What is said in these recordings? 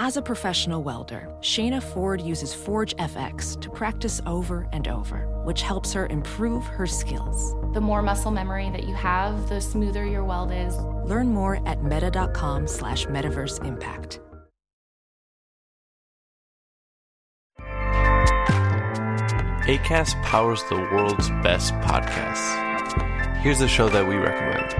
As a professional welder, Shayna Ford uses Forge FX to practice over and over, which helps her improve her skills. The more muscle memory that you have, the smoother your weld is. Learn more at meta.com slash metaverse impact. ACAST powers the world's best podcasts. Here's a show that we recommend.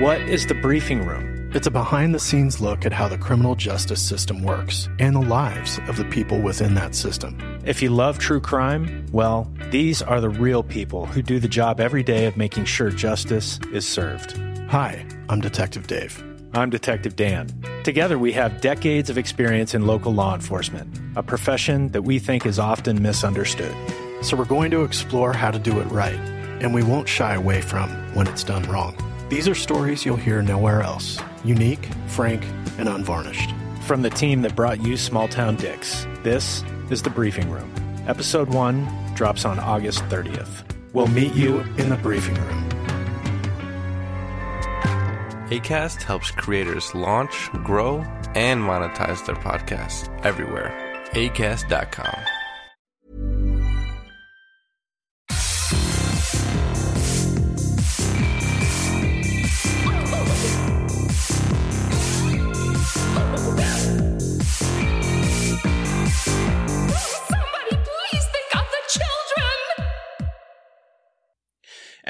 What is the briefing room? It's a behind the scenes look at how the criminal justice system works and the lives of the people within that system. If you love true crime, well, these are the real people who do the job every day of making sure justice is served. Hi, I'm Detective Dave. I'm Detective Dan. Together, we have decades of experience in local law enforcement, a profession that we think is often misunderstood. So, we're going to explore how to do it right, and we won't shy away from when it's done wrong. These are stories you'll hear nowhere else unique, frank, and unvarnished. From the team that brought you Small Town Dicks, this is The Briefing Room. Episode 1 drops on August 30th. We'll meet you in the briefing room. ACAST helps creators launch, grow, and monetize their podcasts everywhere. ACAST.com.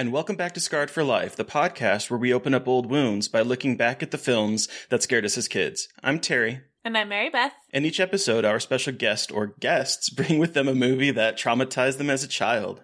And welcome back to Scarred for Life, the podcast where we open up old wounds by looking back at the films that scared us as kids. I'm Terry. And I'm Mary Beth. In each episode, our special guest or guests bring with them a movie that traumatized them as a child.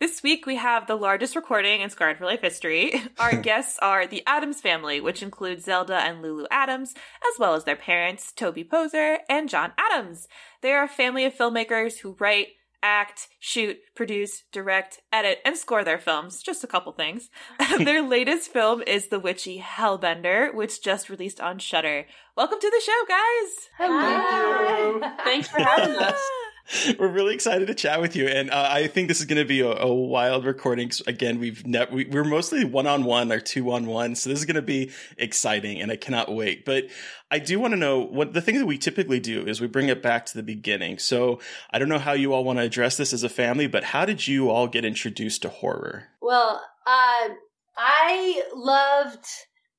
This week we have the largest recording in Scarred for Life history. Our guests are the Adams family, which includes Zelda and Lulu Adams, as well as their parents, Toby Poser and John Adams. They are a family of filmmakers who write, act, shoot, produce, direct, edit, and score their films. Just a couple things. their latest film is The Witchy Hellbender, which just released on Shudder. Welcome to the show, guys! Hello. Thanks for having us. We're really excited to chat with you, and uh, I think this is going to be a, a wild recording. Again, we've ne- we, we're mostly one on one or two on one, so this is going to be exciting, and I cannot wait. But I do want to know what the thing that we typically do is we bring it back to the beginning. So I don't know how you all want to address this as a family, but how did you all get introduced to horror? Well, uh, I loved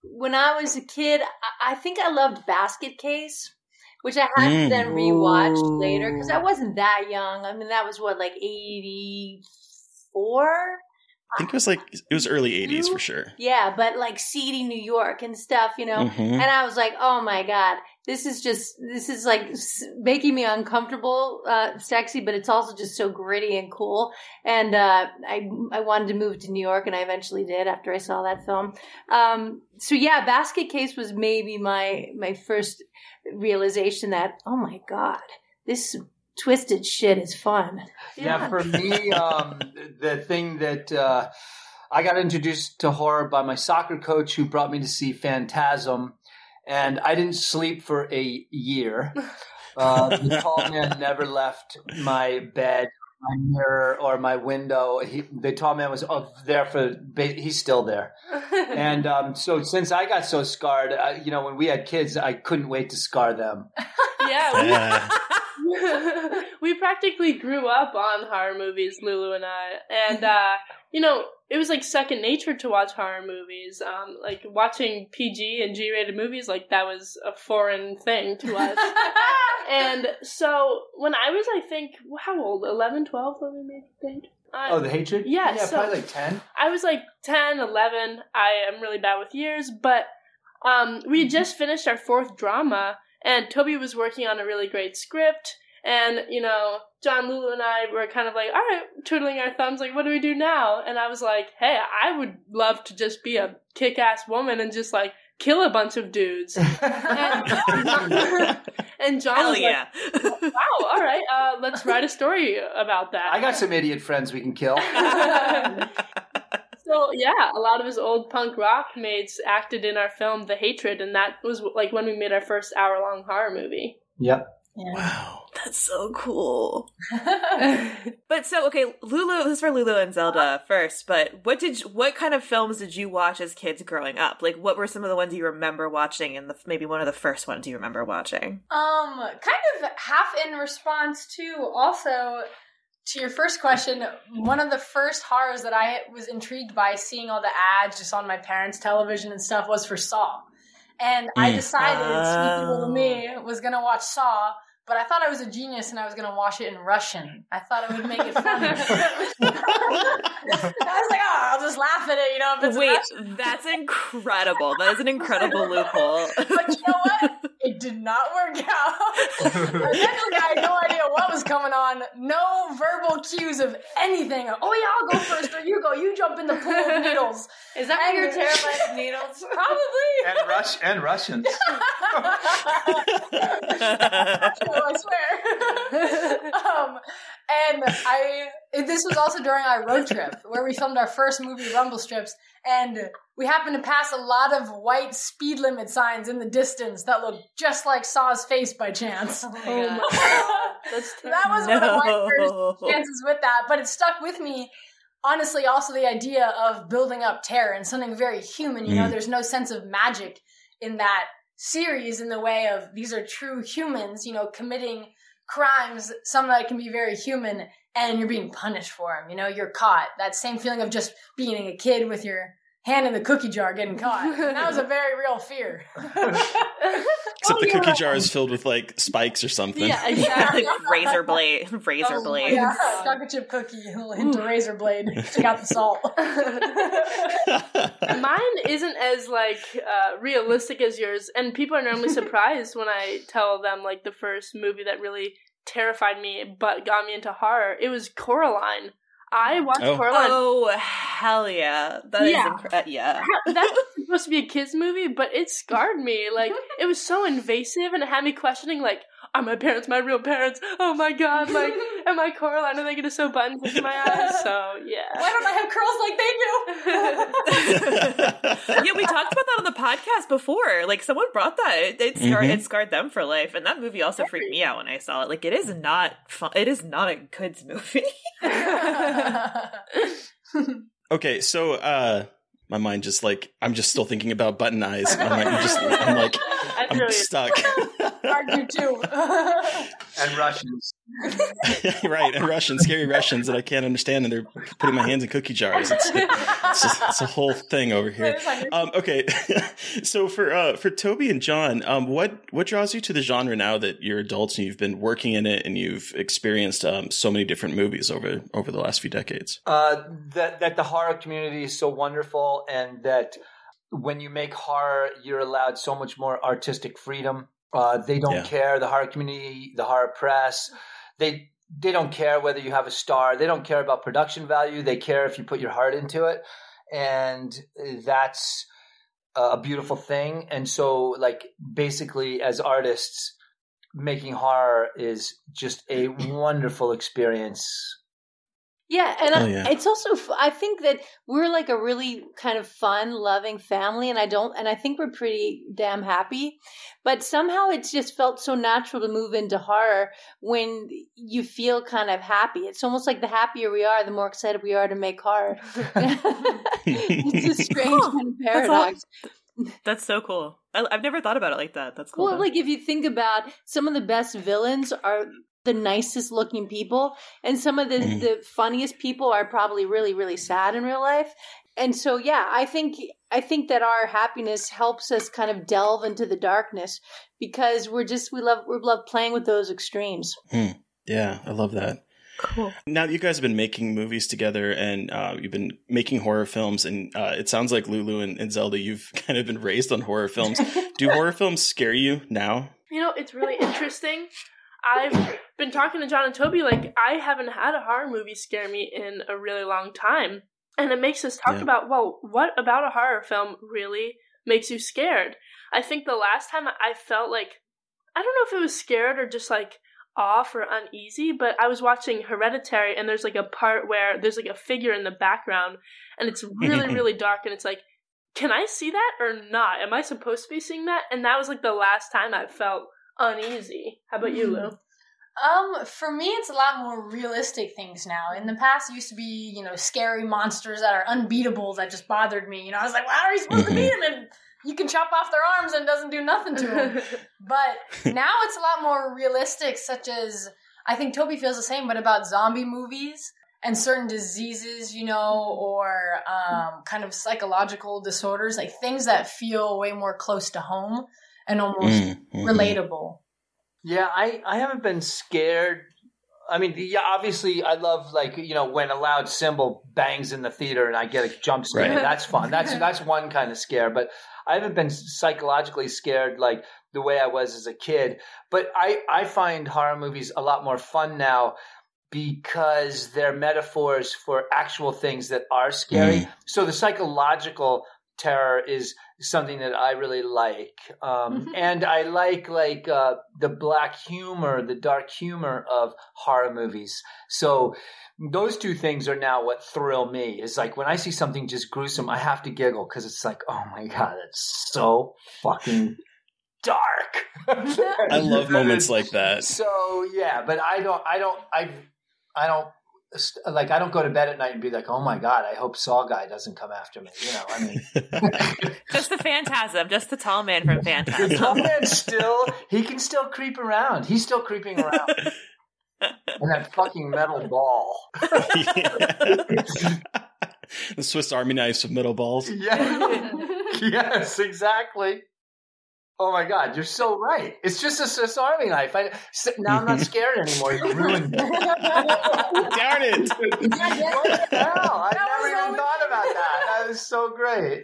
when I was a kid. I- I think I loved Basket Case, which I had Mm. to then rewatch later because I wasn't that young. I mean, that was what like eighty four. I think it was like it was early '80s for sure. Yeah, but like seedy New York and stuff, you know. Mhm. And I was like, oh my god, this is just this is like making me uncomfortable, uh, sexy, but it's also just so gritty and cool. And uh, I I wanted to move to New York, and I eventually did after I saw that film. Um, so yeah, Basket Case was maybe my my first realization that oh my god, this twisted shit is fun. Yeah, for me, um, the thing that uh, I got introduced to horror by my soccer coach, who brought me to see Phantasm, and I didn't sleep for a year. Uh, the tall man never left my bed, my mirror, or my window. He, the tall man was there for. He's still there, and um, so since I got so scarred, uh, you know, when we had kids, I couldn't wait to scar them. Yeah, we, Yeah. we practically grew up on horror movies, Lulu and I, and uh, you know, it was like second nature to watch horror movies. Um, like watching PG and G-rated movies, like that was a foreign thing to us. and so when I was, I think, how old? 11, 12 when we made the thing? Uh, Oh, the hatred? Yeah, yeah, so- probably like ten. I was like 10, 11. I am really bad with years, but um, we had just finished our fourth drama, and Toby was working on a really great script. And, you know, John, Lulu, and I were kind of like, all right, twiddling our thumbs, like, what do we do now? And I was like, hey, I would love to just be a kick ass woman and just like kill a bunch of dudes. and, and John Hell was yeah. like, wow, all right, uh, let's write a story about that. I got some idiot friends we can kill. So yeah, a lot of his old punk rock mates acted in our film The Hatred, and that was like when we made our first hour long horror movie. Yep. Wow. That's so cool. but so okay, Lulu. This is for Lulu and Zelda first. But what did you, what kind of films did you watch as kids growing up? Like, what were some of the ones you remember watching, and the, maybe one of the first ones you remember watching? Um, kind of half in response to also to your first question, one of the first horrors that I was intrigued by seeing all the ads just on my parents' television and stuff was for Saw. And I Mm. decided, sneaky little Oh. me, was gonna watch Saw, but I thought I was a genius and I was gonna watch it in Russian. I thought it would make it funny. I was like, oh, I'll just laugh at it, you know. If it's Wait, Russian. that's incredible. That is an incredible loophole. But you know what? It did not work out. Eventually, I had no idea what was coming on. No verbal cues of anything. Oh yeah, I'll go first, or you go. You jump in the pool of needles. Is that why you're terrified of needles? Probably. and Rush and Russians. I swear. um, and I this was also during our road trip where we filmed our first movie, Rumble Strips, and we happened to pass a lot of white speed limit signs in the distance that looked just like Saw's face by chance. Oh my god. That's that was one of my first chances with that, but it stuck with me. Honestly, also the idea of building up terror and something very human. You know, Mm. there's no sense of magic in that series in the way of these are true humans, you know, committing crimes, some that can be very human, and you're being punished for them. You know, you're caught. That same feeling of just being a kid with your hand in the cookie jar getting caught. That was a very real fear. Except the cookie jar is filled with like spikes or something. Yeah, exactly. razor blade, razor Oh, blades. Yeah, chocolate chip cookie, a little hint of razor blade. Check out the salt. Mine isn't as like uh, realistic as yours, and people are normally surprised when I tell them like the first movie that really terrified me but got me into horror. It was Coraline. I watched Oh. Coraline. Oh hell yeah! That is Yeah. incre- uh, yeah. that was supposed to be a kids movie, but it scarred me. Like it was so invasive, and it had me questioning, like, are my parents my real parents? Oh my god! Like, am I Coraline? Are they gonna sew buttons into my eyes? So yeah. Why don't I have curls like they do? yeah, we talked about that on the podcast before. Like someone brought that. It, it scarred Mhm. it scarred them for life, and that movie also freaked me out when I saw it. Like it is not fun. It is not a kids movie. Okay, so uh my mind just like I'm just still thinking about button eyes. I'm like, I'm just I'm like I'm stuck. Argue too. and Russians. right, and Russians, scary Russians that I can't understand, and they're putting my hands in cookie jars. It's, it's, just, it's a whole thing over here. Um, okay, so for uh, for Toby and John, um, what what draws you to the genre now that you're adults and you've been working in it and you've experienced um, so many different movies over over the last few decades? Uh, that that the horror community is so wonderful, and that when you make horror, you're allowed so much more artistic freedom. Uh, they don't Yeah. care. The horror community, the horror press, they they don't care whether you have a star. They don't care about production value. They care if you put your heart into it, and that's a beautiful thing. And so, like basically, as artists, making horror is just a wonderful experience. Yeah, and Oh, I, yeah. it's also I think that we're like a really kind of fun, loving family, and I don't, and I think we're pretty damn happy. But somehow it's just felt so natural to move into horror when you feel kind of happy. It's almost like the happier we are, the more excited we are to make horror. it's a strange kind of That's all- paradox. That's so cool. I, I've never thought about it like that. That's cool. Well, though. like if you think about some of the best villains are the nicest looking people, and some of the Mm-hmm. Mhm. the funniest people are probably really really sad in real life. And so, yeah, I think I think that our happiness helps us kind of delve into the darkness because we're just we love we love playing with those extremes. Hmm. Yeah, I love that. Cool. Now you guys have been making movies together and uh, you've been making horror films, and uh, it sounds like Lulu and, and Zelda, you've kind of been raised on horror films. Do horror films scare you now? You know, it's really interesting. I've been talking to John and Toby, like, I haven't had a horror movie scare me in a really long time. And it makes us talk Yeah. about, well, what about a horror film really makes you scared? I think the last time I felt like, I don't know if it was scared or just like off or uneasy, but I was watching Hereditary and there's like a part where there's like a figure in the background and it's really, really dark and it's like, can I see that or not? Am I supposed to be seeing that? And that was like the last time I felt uneasy. How about you, Lou? Um, for me, it's a lot more realistic things now. In the past, it used to be, you know, scary monsters that are unbeatable that just bothered me. You know, I was like, well, how are you supposed to beat them? And you can chop off their arms and it doesn't do nothing to them. but now it's a lot more realistic, such as I think Toby feels the same, but about zombie movies and certain diseases, you know, or um, kind of psychological disorders, like things that feel way more close to home and almost Mm, mhm. relatable. Yeah, I, I haven't been scared. I mean, yeah, obviously, I love like you know when a loud cymbal bangs in the theater and I get a jump scare. Right. That's fun. That's that's one kind of scare. But I haven't been psychologically scared like the way I was as a kid. But I I find horror movies a lot more fun now because they're metaphors for actual things that are scary. Mm. So the psychological terror is something that I really like, um, and I like like uh, the black humor, the dark humor of horror movies. So those two things are now what thrill me. Is like when I see something just gruesome, I have to giggle because it's like, oh my god, it's so fucking dark. I love moments like that. So yeah, but I don't, I don't, I, I don't. Like I don't go to bed at night and be like, "Oh my god, I hope Saw guy doesn't come after me." You know, I mean, Just the phantasm, just the tall man from Phantasm. the tall man still he can still creep around. He's still creeping around. and that fucking metal ball. the Swiss Army knives with metal balls. Yeah. yes, exactly. Oh my god, you're so right. It's just a Swiss Army knife. I, s- now I'm not scared anymore. You ruined it. Darn it! what the hell? I never even thought about that. That is so great.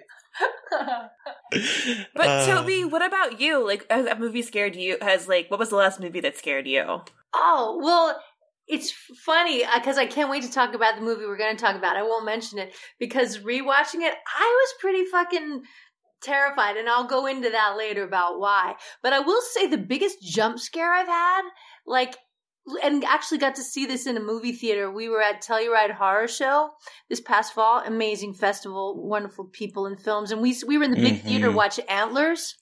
But Uh, Toby, what about you? Like, has a movie scared you? Has like, what was the last movie that scared you? Oh, well, it's funny because I can't wait to talk about the movie we're going to talk about. I won't mention it because rewatching it, I was pretty fucking terrified, and I'll go into that later about why. But I will say the biggest jump scare I've had, like, and actually got to see this in a movie theater. We were at Telluride Horror Show this past fall. Amazing festival, wonderful people and films, and we we were in the big Mhm. theater watch Antlers,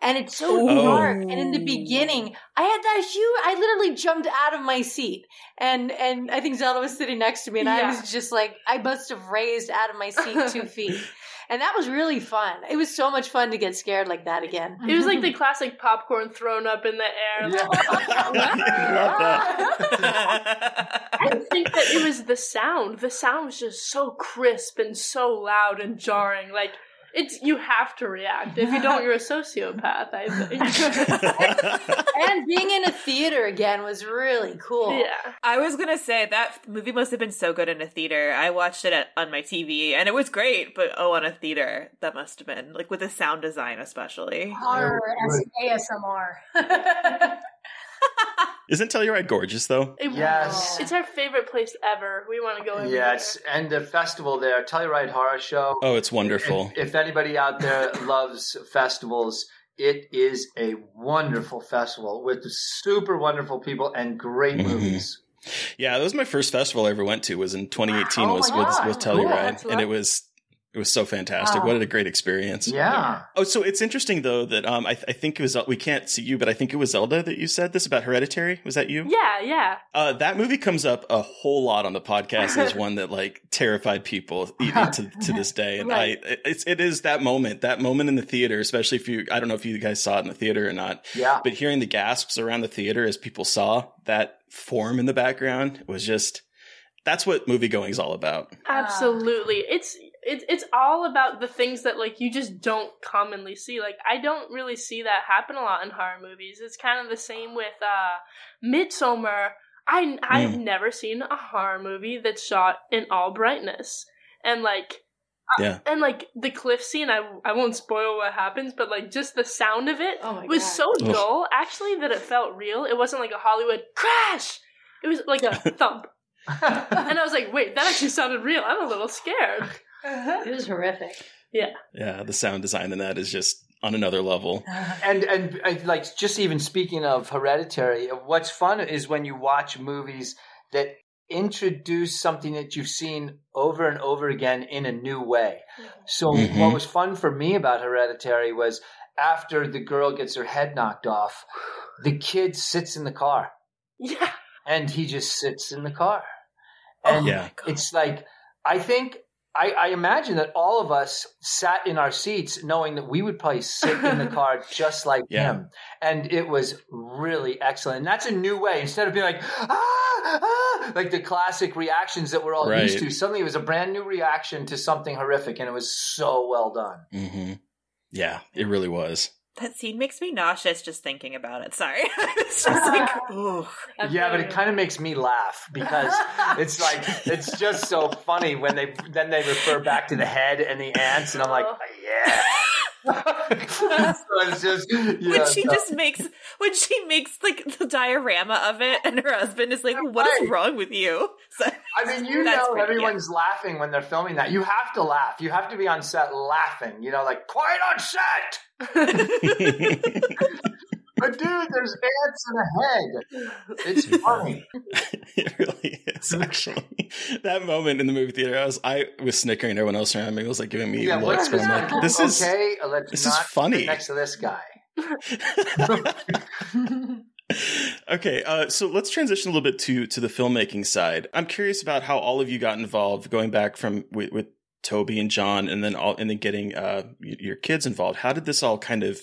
and it's so Oh. dark. And in the beginning, I had that huge. I literally jumped out of my seat, and and I think Zelda was sitting next to me, and I was just like, I must have raised out of my seat two feet, and that was really fun. It was so much fun to get scared like that again. It was like the classic popcorn thrown up in the air. Oh, oh, oh, I think that it was the sound. The sound was just so crisp and so loud and jarring. Like it's you have to react. If you don't, you're a sociopath. I think. and being in a theater again was really cool. yeah. I was gonna say that movie must have been so good in a theater. I watched it at, on my TV, and it was great. But oh, on a theater, that must have been like with the sound design, especially. Horror as ASMR. Isn't Telluride gorgeous though? It- Yes. It's our favorite place ever. We want to go every Yes, and the festival there, Telluride Horror Show. Oh, it's wonderful. If, if anybody out there loves festivals, it is a wonderful festival with super wonderful people and great Mhm. movies. Yeah, that was my first festival I ever went to. Was in 2018. Oh was my with, God, with cool. Telluride, That's and it was it was so fantastic. Wow. What a great experience! Yeah. Oh, so it's interesting though that um I, th- I think it was we can't see you, but I think it was Zelda that you said this about Hereditary. Was that you? Yeah, yeah. Uh, that movie comes up a whole lot on the podcast as one that like terrified people even to, to this day. And Right. I, it's, it is that moment, that moment in the theater, especially if you, I don't know if you guys saw it in the theater or not, Yeah. but hearing the gasps around the theater as people saw that form in the background was just, that's what movie going is all about. Absolutely. It's it's it's all about the things that like you just don't commonly see. Like I don't really see that happen a lot in horror movies. It's kind of the same with uh Midsommar. I I've Mm. never seen a horror movie that's shot in all brightness. And like Yeah. and like the cliff scene, I I won't spoil what happens, but like just the sound of it Oh was God. so Ugh. dull actually that it felt real. It wasn't like a Hollywood crash. It was like a thump. And I was like, wait, that actually sounded real. I'm a little scared. It was horrific. Yeah. Yeah. The sound design in that is just on another level. and and uh, like just even speaking of hereditary what's fun is when you watch movies that introduce something that you've seen over and over again in a new way so Mhm. what was fun for me about hereditary was after the girl gets her head knocked off the kid sits in the car Yeah. and he just sits in the car. Oh, And yeah. it's like I think I, I imagine that all of us sat in our seats knowing that we would probably sit in the car just like Yeah. him. And it was really excellent. And that's a new way. Instead of being like, ah, ah, like the classic reactions that we're all Right. used to, suddenly it was a brand new reaction to something horrific. And it was so well done. hmm Yeah, it really was. That scene makes me nauseous just thinking about it. Sorry. it's just like, ah. ooh. Yeah, but it kind of makes me laugh because it's like it's just so funny when they then they refer back to the head and the ants, and I'm like, oh. yeah. So it's just yeah, when she no. just makes when she makes like the diorama of it and her husband is like what is Right. wrong with you so, I mean, you know, pretty- everyone's laughing when they're filming that. You have to laugh. You have to be on set laughing. You know, like quiet on set. but dude, there's ants in a head. It's funny. it really is actually. that moment in the movie theater, I was I was snickering. Everyone else around me was like giving me Yeah, looks, but I'm like, this is okay. Let's this not is funny. next to this guy. okay, uh, so let's transition a little bit to to the filmmaking side. I'm curious about how all of you got involved, going back from with, with Toby and John, and then all and then getting uh, your kids involved. How did this all kind of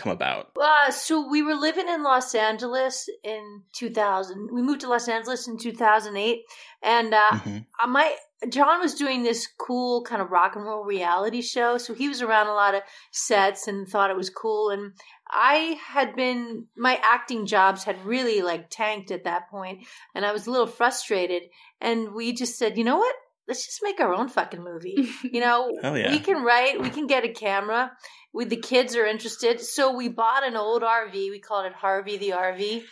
come about? Uh, so we were living in Los Angeles in 2000. We moved to Los Angeles in 2008, and uh, Mhm. uh, my John was doing this cool kind of rock and roll reality show. So he was around a lot of sets and thought it was cool. And I had been my acting jobs had really like tanked at that point, and I was a little frustrated. And we just said, you know what? Let's just make our own fucking movie. You know, Hell yeah. we can write, we can get a camera. We the kids are interested, so we bought an old RV. We called it Harvey the RV,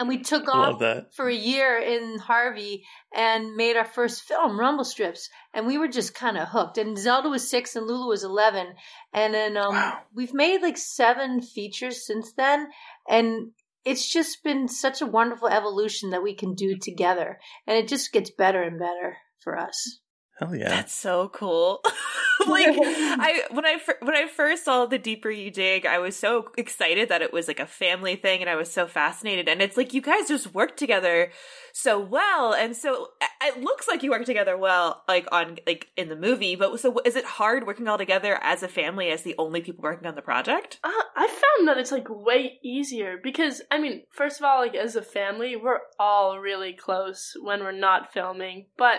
and we took Love off that. for a year in Harvey and made our first film, Rumble Strips. And we were just kind of hooked. And Zelda was six and Lulu was eleven, and then um, we've made like seven features since then, and. It's just been such a wonderful evolution that we can do together, and it just gets better and better for us. Hell yeah. That's so cool. like I when I when I first saw the deeper you dig, I was so excited that it was like a family thing, and I was so fascinated. And it's like you guys just work together so well, and so it looks like you work together well, like on like in the movie. But so is it hard working all together as a family as the only people working on the project? Uh, I found that it's like way easier because I mean, first of all, like as a family, we're all really close when we're not filming, but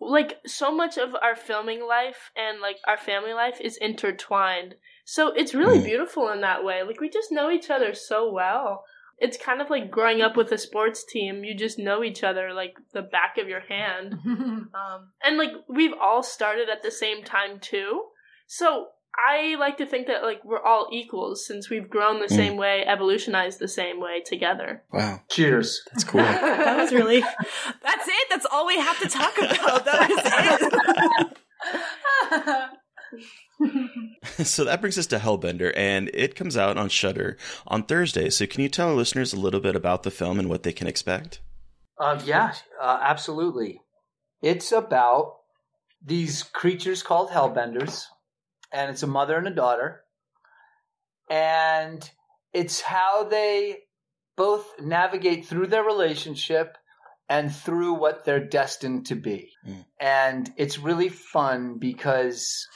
like so much of our filming life and like our family life is intertwined. So it's really Mm. beautiful in that way. Like we just know each other so well. It's kind of like growing up with a sports team. You just know each other like the back of your hand. Um, and like we've all started at the same time too. So I like to think that like we're all equals since we've grown the Mm. same way, evolutionized the same way together. Wow, Cheers. that's cool. that was really. That's it. That's all we have to talk about. That is it. so that brings us to Hellbender, and it comes out on Shudder on Thursday. So can you tell our listeners a little bit about the film and what they can expect? Uh, yeah, uh, absolutely. It's about these creatures called hellbenders, and it's a mother and a daughter, and it's how they both navigate through their relationship and through what they're destined to be. Mm. And it's really fun because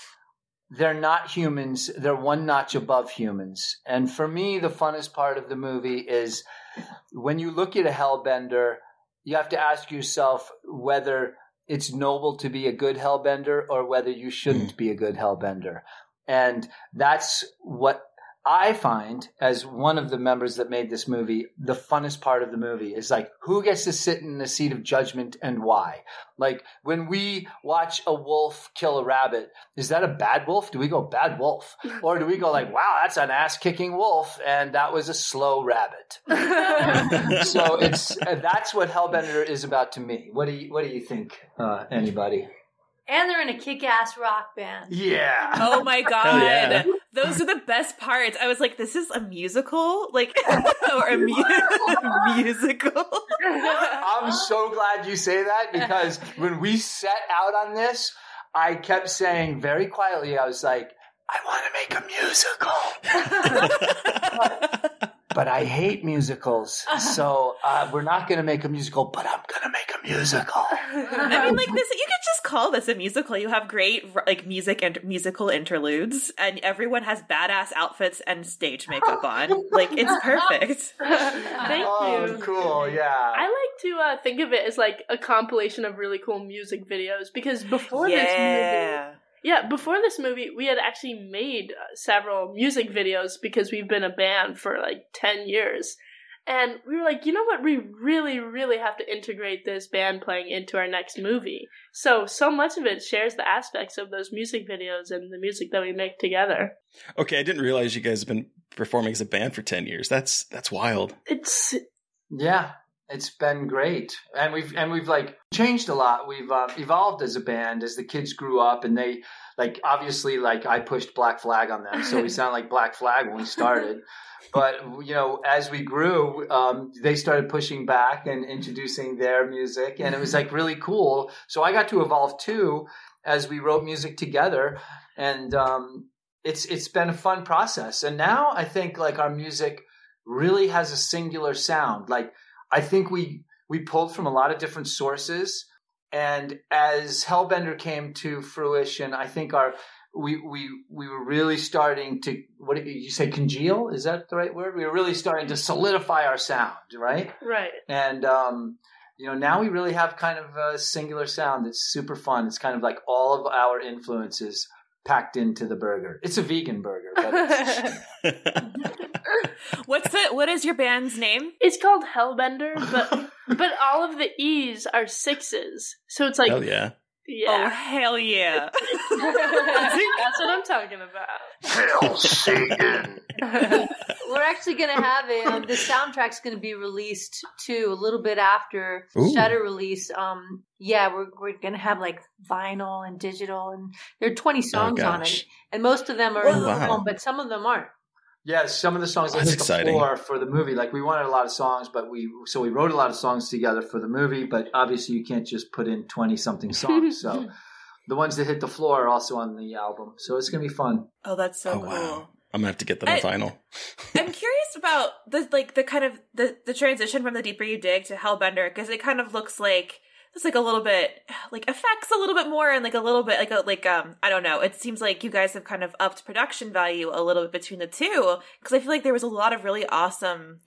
they're not humans, they're one notch above humans. And for me, the funnest part of the movie is when you look at a hellbender, you have to ask yourself whether it's noble to be a good hellbender or whether you shouldn't hmm. be a good hellbender. And that's what I find as one of the members that made this movie, the funnest part of the movie is like, who gets to sit in the seat of judgment and why? Like, when we watch a wolf kill a rabbit, is that a bad wolf? Do we go bad wolf? Or do we go like, wow, that's an ass kicking wolf and that was a slow rabbit? so it's, that's what Hellbender is about to me. What do you, what do you think, uh, anybody? And they're in a kick-ass rock band. Yeah. Oh my god. yeah. Those are the best parts. I was like, this is a musical? Like or a mu- musical. I'm so glad you say that because when we set out on this, I kept saying very quietly, I was like, I want to make a musical. But I I hate musicals, so uh, we're not going to make a musical, but I'm going to make a musical. I mean, like this, you could just call this a musical. You have great like music and musical interludes, and everyone has badass outfits and stage makeup on. Like it's perfect. Thank oh, you. cool. Yeah. I like to uh, think of it as like a compilation of really cool music videos because before this movie, yeah. yeah, before this movie, we had actually made uh, several music videos because we've been a band for like 10 years. And we were like, you know what? We really, really have to integrate this band playing into our next movie. So, so much of it shares the aspects of those music videos and the music that we make together. Okay, I didn't realize you guys have been performing as a band for 10 years. That's that's wild. It's Yeah, it's been great, and we've and we've like changed a lot. We've uh, evolved as a band as the kids grew up, and they like obviously like I pushed Black Flag on them, so we sound like Black Flag when we started. but you know, as we grew, um, they started pushing back and introducing their music, and it was like really cool. So I got to evolve too as we wrote music together, and um, it's it's been a fun process. And now I think like our music really has a singular sound. Like I think we we pulled from a lot of different sources, and as Hellbender came to fruition, I think our we we we were really starting to what did you say congeal? Is that the right word? We were really starting to solidify our sound, right? right. And um, you know, now we really have kind of a singular sound that's super fun. It's kind of like all of our influences packed into the burger. It's a vegan burger, but it's, What's the what is your band's name? It's called Hellbender, but but all of the E's are sixes. So it's like Hell yeah. Oh hell yeah! That's what I'm talking about. Hail Satan. We're actually going to have it. Um, the soundtrack's going to be released too a little bit after Ooh. Shudder release. Um, yeah, we're we're going to have like vinyl and digital, and there are 20 songs on it, and most of them are Oh, wow. home, but some of them aren't. Yeah, some of the songs that That's the exciting. floor for the movie. Like we wanted a lot of songs, but we so we wrote a lot of songs together for the movie. But obviously, you can't just put in twenty something songs. So the ones that hit the floor are also on the album. So it's gonna be fun. Oh, that's so oh cool. wow. I'm gonna have to get that on I- vinyl. I'm curious about the like the kind of the the transition from the deeper you dig to Hellbender because it kind of looks like it's like a little bit like effects a little bit more and like a little bit like a like um I don't know. It seems like you guys have kind of upped production value a little bit between the two because I feel like there was a lot of really awesome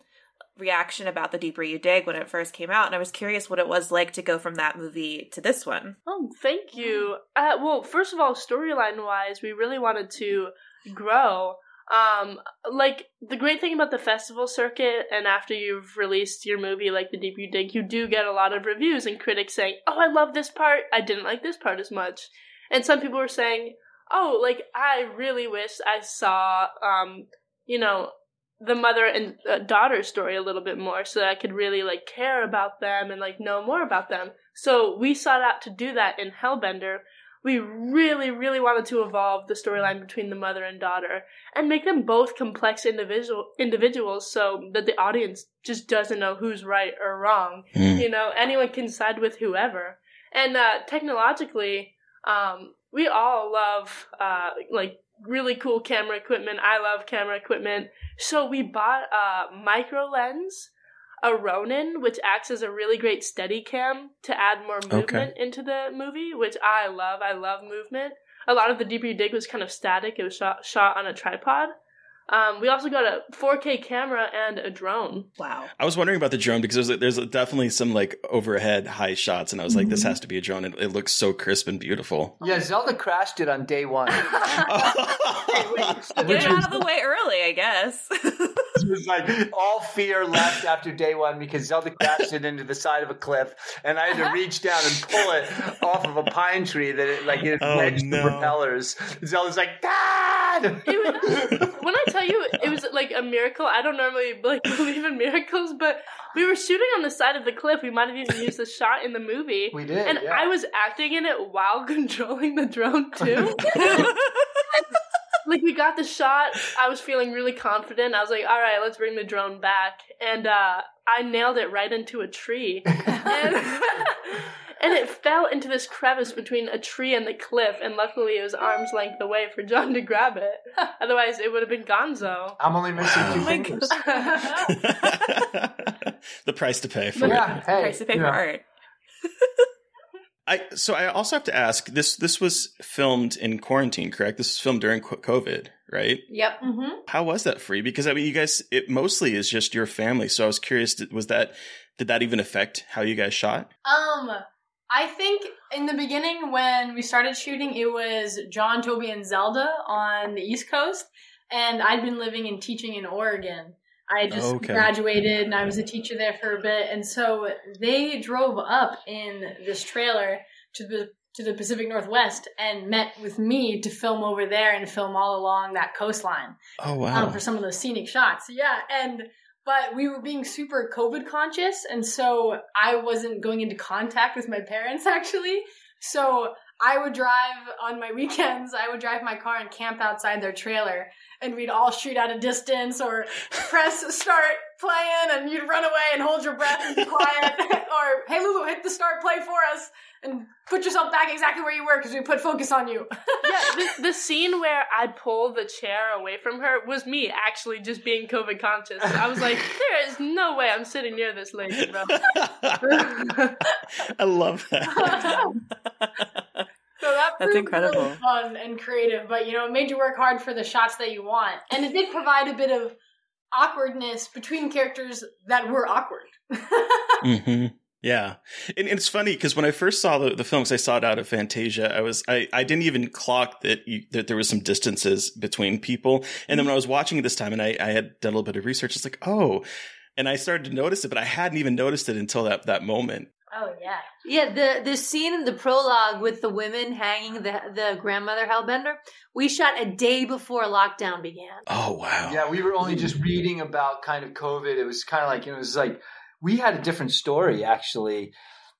reaction about the deeper you dig when it first came out and I was curious what it was like to go from that movie to this one. Oh, thank you. Uh, well, first of all, storyline wise, we really wanted to grow. Um, like the great thing about the festival circuit, and after you've released your movie, like The Deep You Dig, you do get a lot of reviews and critics saying, "Oh, I love this part. I didn't like this part as much," and some people were saying, "Oh, like I really wish I saw, um, you know." the mother and uh, daughter story a little bit more so that I could really like care about them and like know more about them. So we sought out to do that in Hellbender. We really, really wanted to evolve the storyline between the mother and daughter and make them both complex individual individuals so that the audience just doesn't know who's right or wrong. Hmm. You know, anyone can side with whoever. And uh, technologically, um, we all love uh, like really cool camera equipment. I love camera equipment. So we bought a micro lens, a Ronin, which acts as a really great steady cam to add more movement into the movie, which I love. I love movement. A lot of the Deeper You Dig was kind of static. It was shot, shot on a tripod. Um, we also got a 4K camera and a drone. Wow. I was wondering about the drone because there's there's definitely some like overhead high shots, and I was like, this has to be a drone. It, it looks so crisp and beautiful. Yeah, Zelda crashed it on day one. Get it out of the way early, I guess. It was like all fear left after day one because Zelda crashed it into the side of a cliff, and I had to reach down and pull it off of a pine tree that it like it Oh, wedged no. the propellers. Zelda's like, Dad! It was, when I tell you it was like a miracle, I don't normally like believe in miracles, but we were shooting on the side of the cliff. We might have even used the shot in the movie. We did, and yeah. I was acting in it while controlling the drone too. like we got the shot. I was feeling really confident. I was like, all right, let's bring the drone back. And uh, I nailed it right into a tree. and, and it fell into this crevice between a tree and the cliff. And luckily, it was arm's length away for John to grab it. Otherwise, it would have been gonzo. I'm only missing two Wow. fingers. the price to pay for Yeah, it. hey, Price to pay you for know. art. I so I also have to ask this. This was filmed in quarantine, correct? This was filmed during COVID, right? Yep. Mm-hmm. How was that for you? Because I mean, you guys, it mostly is just your family. So I was curious, was that did that even affect how you guys shot? Um, I think in the beginning when we started shooting, it was John, Toby, and Zelda on the East Coast, and I'd been living and teaching in Oregon. I just Okay. graduated and I was a teacher there for a bit, and so they drove up in this trailer to the to the Pacific Northwest and met with me to film over there and film all along that coastline Oh wow! um, for some of those scenic shots. Yeah, and but we were being super COVID conscious, and so I wasn't going into contact with my parents actually. So I would drive on my weekends. I would drive my car and camp outside their trailer, and we'd all shoot at a distance or press start playing, and you'd run away and hold your breath and be quiet, or hey Lulu, hit the start play for us, and put yourself back exactly where you were because we put focus on you. yeah, the, the scene where I pulled the chair away from her was me actually just being COVID conscious. I was like, there is no way I'm sitting near this lady, bro. I love that. So that That's incredible. really fun and creative, but you know, it made you work hard for the shots that you want, and it did provide a bit of awkwardness between characters that were awkward. hmm Yeah, and, and it's funny because when I first saw the, the films, I saw it out of Fantasia. I was I, I didn't even clock that you, that there was some distances between people. And then when I was watching it this time, and I, I had done a little bit of research, it's like oh, and I started to notice it, but I hadn't even noticed it until that that moment. Oh yeah, Yeah, the the scene in the prologue with the women hanging the the grandmother hellbender, we shot a day before lockdown began. Oh wow! Yeah, we were only just reading about kind of COVID. It was kind of like it was like we had a different story actually,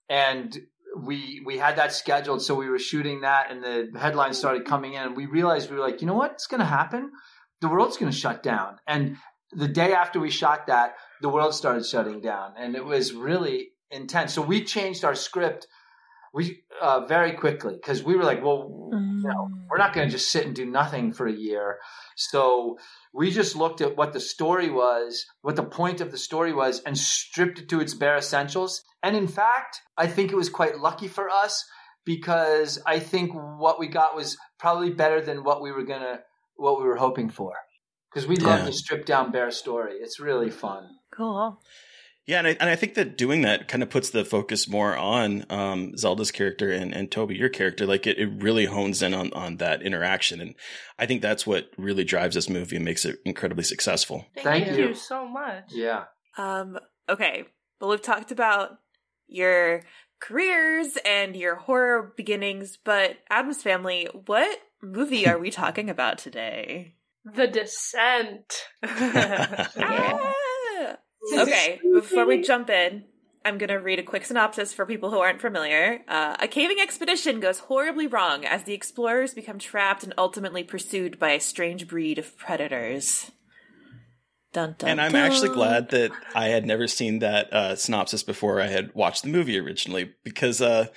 and we we had that scheduled, so we were shooting that, and the headlines started coming in, and we realized we were like, you know what's going to happen? The world's going to shut down, and the day after we shot that, the world started shutting down, and it was really intense. So we changed our script. We uh, very quickly because we were like, well, you know, we're not going to just sit and do nothing for a year. So we just looked at what the story was, what the point of the story was, and stripped it to its bare essentials. And in fact, I think it was quite lucky for us because I think what we got was probably better than what we were gonna, what we were hoping for. Because we love Yeah. the stripped down bare story. It's really fun. Cool. Yeah, and I, and I think that doing that kind of puts the focus more on um, Zelda's character and, and Toby, your character. Like it, it really hones in on, on that interaction. And I think that's what really drives this movie and makes it incredibly successful. Thank, Thank you. you so much. Yeah. Um, okay. Well, we've talked about your careers and your horror beginnings, but Adams family, what movie are we talking about today? The Descent. Ah! Okay, before we jump in, I'm going to read a quick synopsis for people who aren't familiar. Uh, a caving expedition goes horribly wrong as the explorers become trapped and ultimately pursued by a strange breed of predators. Dun, dun, and I'm dun. actually glad that I had never seen that uh, synopsis before I had watched the movie originally because, uh,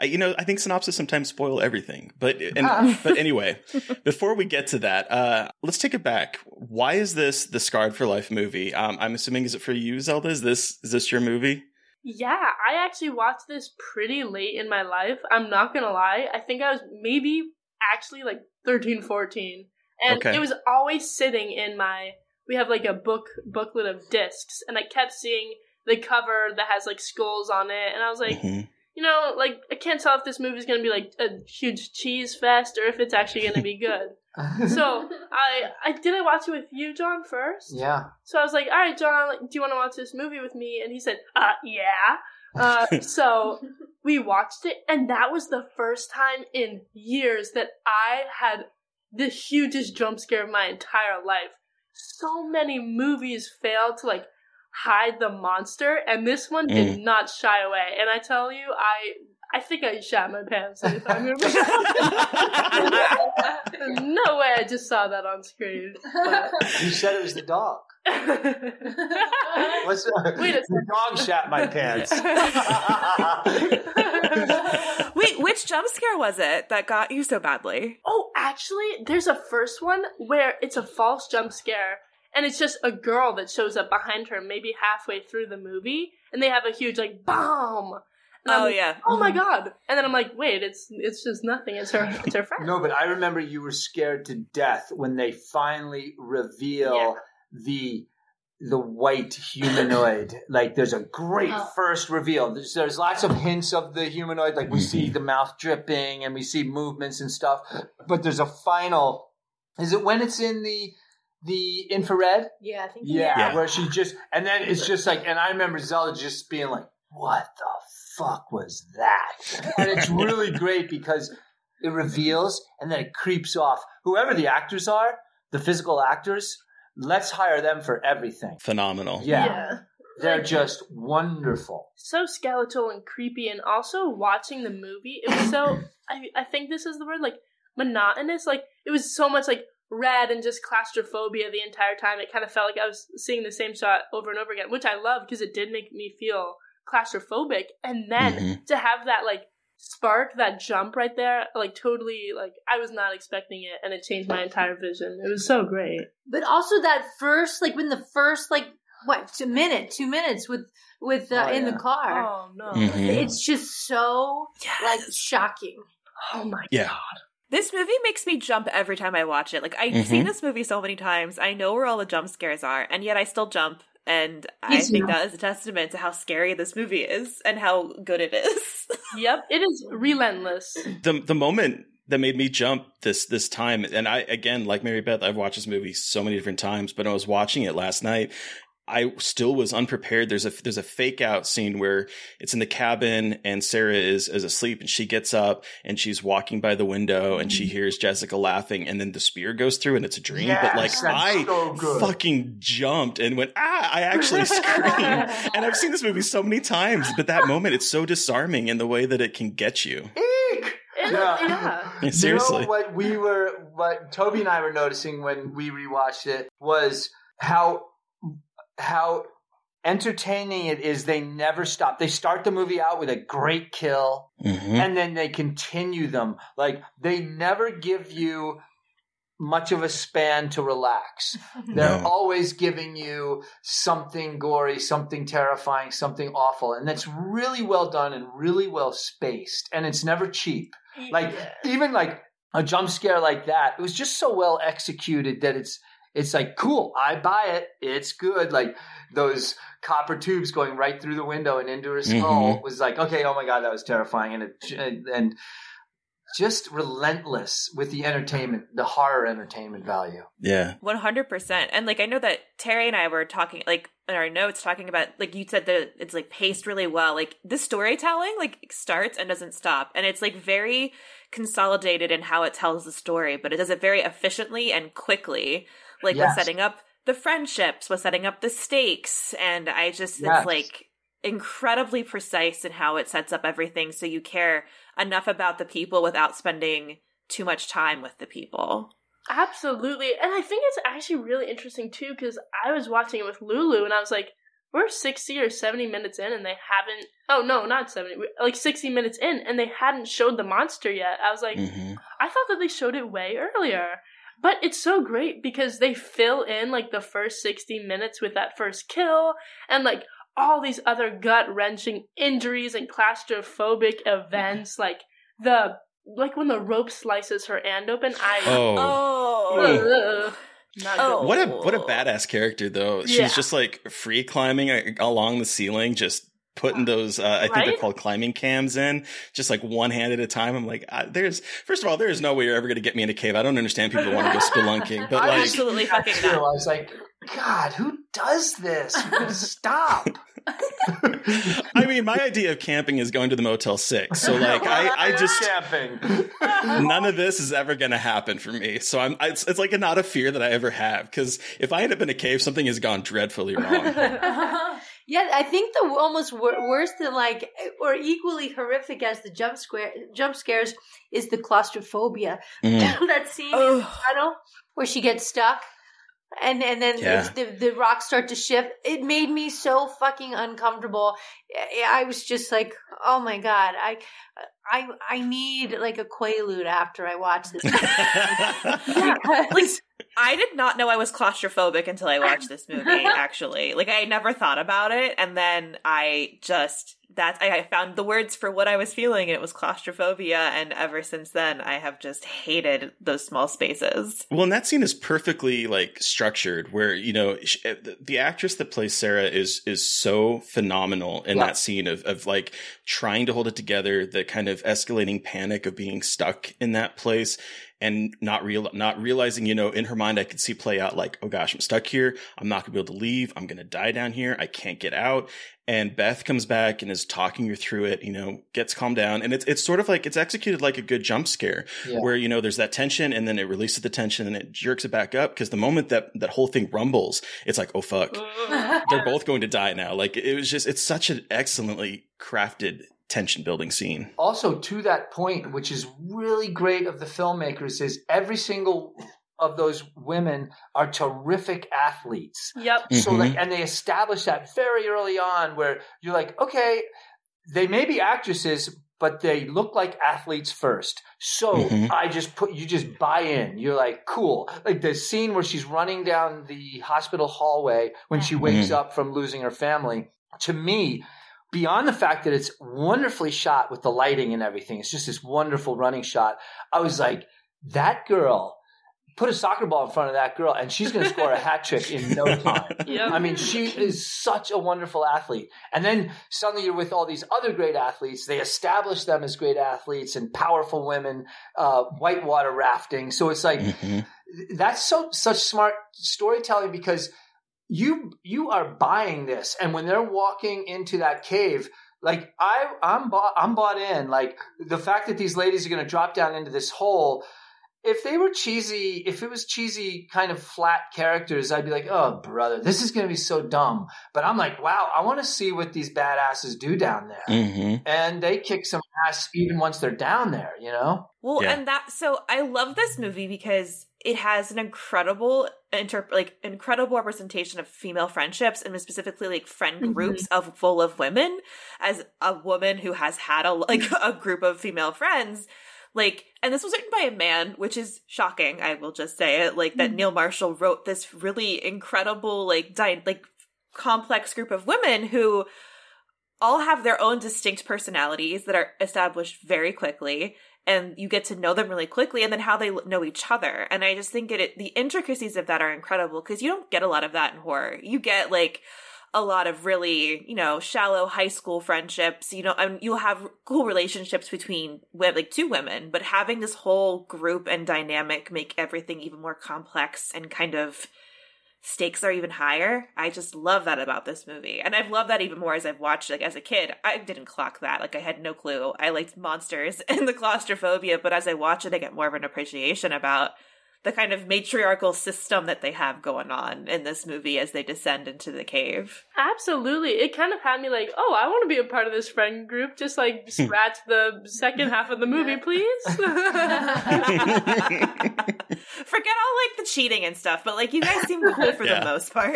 I, you know, I think synopsis sometimes spoil everything. But and, but anyway, before we get to that, uh, let's take it back. Why is this the Scarred for Life movie? Um, I'm assuming is it for you, Zelda? Is this is this your movie? Yeah, I actually watched this pretty late in my life. I'm not gonna lie. I think I was maybe actually like 13, 14. And Okay. it was always sitting in my we have like a book booklet of discs and I kept seeing the cover that has like skulls on it and I was like, Mhm. You know, like I can't tell if this movie's gonna be like a huge cheese fest or if it's actually gonna be good. so I I did I watch it with you, John, first? yeah. So I was like, all right, John, like, do you want to watch this movie with me? And he said, uh, yeah. Uh, so we watched it, and that was the first time in years that I had the hugest jump scare of my entire life. So many movies fail to like hide the monster, and this one did Mm. not shy away. And I tell you, I I think I shot my pants. every time. no way I just saw that on screen. But- You said it was the dog. What's the, Wait a the dog shat my pants. Wait, which jump scare was it that got you so badly? Oh, actually, there's a first one where it's a false jump scare, and it's just a girl that shows up behind her, maybe halfway through the movie, and they have a huge like bomb. And I'm Oh, like, yeah. Oh my mm-hmm. god! And then I'm like, wait, it's it's just nothing. It's her. It's her friend. No, but I remember you were scared to death when they finally reveal Yeah. the the white humanoid. like there's a great Oh. first reveal. There's, there's lots of hints of the humanoid, like we mm-hmm. see the mouth dripping and we see movements and stuff. But there's a final. Is it when it's in the the infrared? Yeah, I think. Yeah, Yeah. where she just and then it's just like, and I remember Zelda just being like, "What the fuck was that?" And it's really great because it reveals and then it creeps off. Whoever the actors are, the physical actors, let's hire them for everything. Phenomenal. Yeah, they're just wonderful. so skeletal and creepy and also watching the movie it was so I, I think this is the word like monotonous like it was so much like red and just claustrophobia the entire time it kind of felt like i was seeing the same shot over and over again which i love because it did make me feel claustrophobic and then Mhm. to have that like spark that jump right there like totally like i was not expecting it and it changed my entire vision it was so great But also that first, like when the first, like what, two minute, two minutes with with uh, Oh, in yeah. the car. oh no Mhm. It's just so like shocking. oh my Yeah. This movie makes me jump every time I watch it. Like I've Mhm. seen this movie so many times. I know where all the jump scares are, and yet I still jump. And I Me think too. that is a testament to how scary this movie is and how good it is. yep it is relentless the the moment that made me jump this this time and i again like mary beth i've watched this movie so many different times but i was watching it last night I still was unprepared. There's a there's a fake out scene where it's in the cabin and Sarah is is asleep and she gets up and she's walking by the window and she hears Jessica laughing and then the spear goes through and it's a dream. but like I so fucking jumped and went ah! I actually screamed and I've seen this movie so many times, but that moment it's so disarming in the way that it can get you. Eek! yeah. Yeah, seriously. You know what we were, what Toby and I were noticing when we rewatched it was how how entertaining it is. They never stop. They start the movie out with a great kill, Mhm. and then they continue them. Like they never give you much of a span to relax. They're No. always giving you something gory, something terrifying, something awful. And that's really well done and really well spaced. And it's never cheap. Like even like a jump scare like that, it was just so well executed that it's it's like cool. I buy it. It's good. Like those copper tubes going right through the window and into her skull Mhm. was like, okay, oh my god, that was terrifying, and it and just relentless with the entertainment, the horror entertainment value. Yeah. One hundred percent. And like I know that Terry and I were talking like in our notes talking about like you said that it's like paced really well. Like the storytelling like starts and doesn't stop. And it's like very consolidated in how it tells the story, but it does it very efficiently and quickly. Like Yes. with setting up the friendships, with setting up the stakes. And I just Yes. it's like incredibly precise in how it sets up everything so you care enough about the people without spending too much time with the people. Absolutely. And I think it's actually really interesting too because I was watching it with Lulu and I was like, we're 60 or 70 minutes in and they haven't. Oh, no, not 70. Like 60 minutes in and they hadn't showed the monster yet. I was like, Mhm. I thought that they showed it way earlier. But it's so great because they fill in like the first 60 minutes with that first kill and like all these other gut wrenching injuries and claustrophobic events. Like the, like when the rope slices her hand open, I. Oh. oh. Ugh. Not. Oh. What a what a badass character though. She's Yeah. just like free climbing uh, along the ceiling, just putting those uh, I think they're called climbing cams in, just like one hand at a time. I'm like, I, there's first of all, there is no way you're ever going to get me in a cave. I don't understand people who want to go spelunking, but like, Absolutely fucking too. not. I was like, God, who does this? Stop. I mean, my idea of camping is going to the Motel Six. So like, I I just camping. none of this is ever going to happen for me. So I'm it's, it's like not a fear that I ever have because if I end up in a cave, something has gone dreadfully wrong. Yeah, I think the almost wor- worse than like, or equally horrific as the jump square jump scares is the claustrophobia. Mm. that scene in the tunnel where she gets stuck, and and then Yeah. the the rocks start to shift. It made me so fucking uncomfortable. I I was just like, oh my god, I I I need like a quaalude after I watch this. yeah, like I did not know I was claustrophobic until I watched this movie. Actually, like I never thought about it, and then I just that I, I found the words for what I was feeling, and it was claustrophobia. And ever since then, I have just hated those small spaces. Well, and that scene is perfectly like structured, where you know sh- uh, the, the actress that plays Sarah is is so phenomenal in Yeah. that scene of of like trying to hold it together, the kind of escalating panic of being stuck in that place and not real not realizing, you know, in her mind, I could see play out like, oh gosh, I'm stuck here. I'm not gonna be able to leave. I'm gonna die down here. I can't get out. And Beth comes back and is talking her through it, you know, gets calmed down. And it's, it's sort of like, it's executed like a good jump scare Yeah. where, you know, there's that tension and then it releases the tension and it jerks it back up. Cause the moment that that whole thing rumbles, it's like, oh fuck, they're both going to die now. Like it was just, it's such an excellently crafted tension building scene. also to that point, which is really great of the filmmakers, is every single of those women are terrific athletes. Yep. So Mhm. like, and they establish that very early on, where you're like, okay, they may be actresses, but they look like athletes first. So Mhm. I just put you just buy in. You're like, cool. Like the scene where she's running down the hospital hallway when she wakes Mhm. up from losing her family. To me, beyond the fact that it's wonderfully shot with the lighting and everything, it's just this wonderful running shot. I was like, that girl. Put a soccer ball in front of that girl, and she's going to score a hat trick in no time. Yep. I mean, she is such a wonderful athlete. And then suddenly you're with all these other great athletes. They establish them as great athletes and powerful women, uh, whitewater rafting. So it's like, Mhm. that's so such smart storytelling because you you are buying this. And when they're walking into that cave like i i'm bought i'm bought in. Like the fact that these ladies are going to drop down into this hole if they were cheesy if it was cheesy kind of flat characters i'd be like oh brother this is going to be so dumb but i'm like wow i want to see what these badasses do down there Mhm. and they kick some ass even once they're down there you know Well, Yeah. and that so I love this movie because it has an incredible inter like incredible representation of female friendships and specifically like friend groups of full of women. As a woman who has had a like a group of female friends, like and this was written by a man, which is shocking. I will just say it like that. Hmm. Neil Marshall wrote this really incredible like di- like complex group of women who all have their own distinct personalities that are established very quickly and you get to know them really quickly and then how they know each other and i just think it the intricacies of that are incredible because you don't get a lot of that in horror you get like a lot of really you know shallow high school friendships you know and you'll have cool relationships between like two women but having this whole group and dynamic make everything even more complex and kind of stakes are even higher. I just love that about this movie. And I've loved that even more as I've watched like as a kid. I didn't clock that. Like I had no clue. I liked monsters and the claustrophobia, but as I watch it I get more of an appreciation about the kind of matriarchal system that they have going on in this movie as they descend into the cave. Absolutely. It kind of had me like, oh, I want to be a part of this friend group. Just like scratch the second half of the movie, please. Forget all like the cheating and stuff, but like you guys seem cool for Yeah. the most part.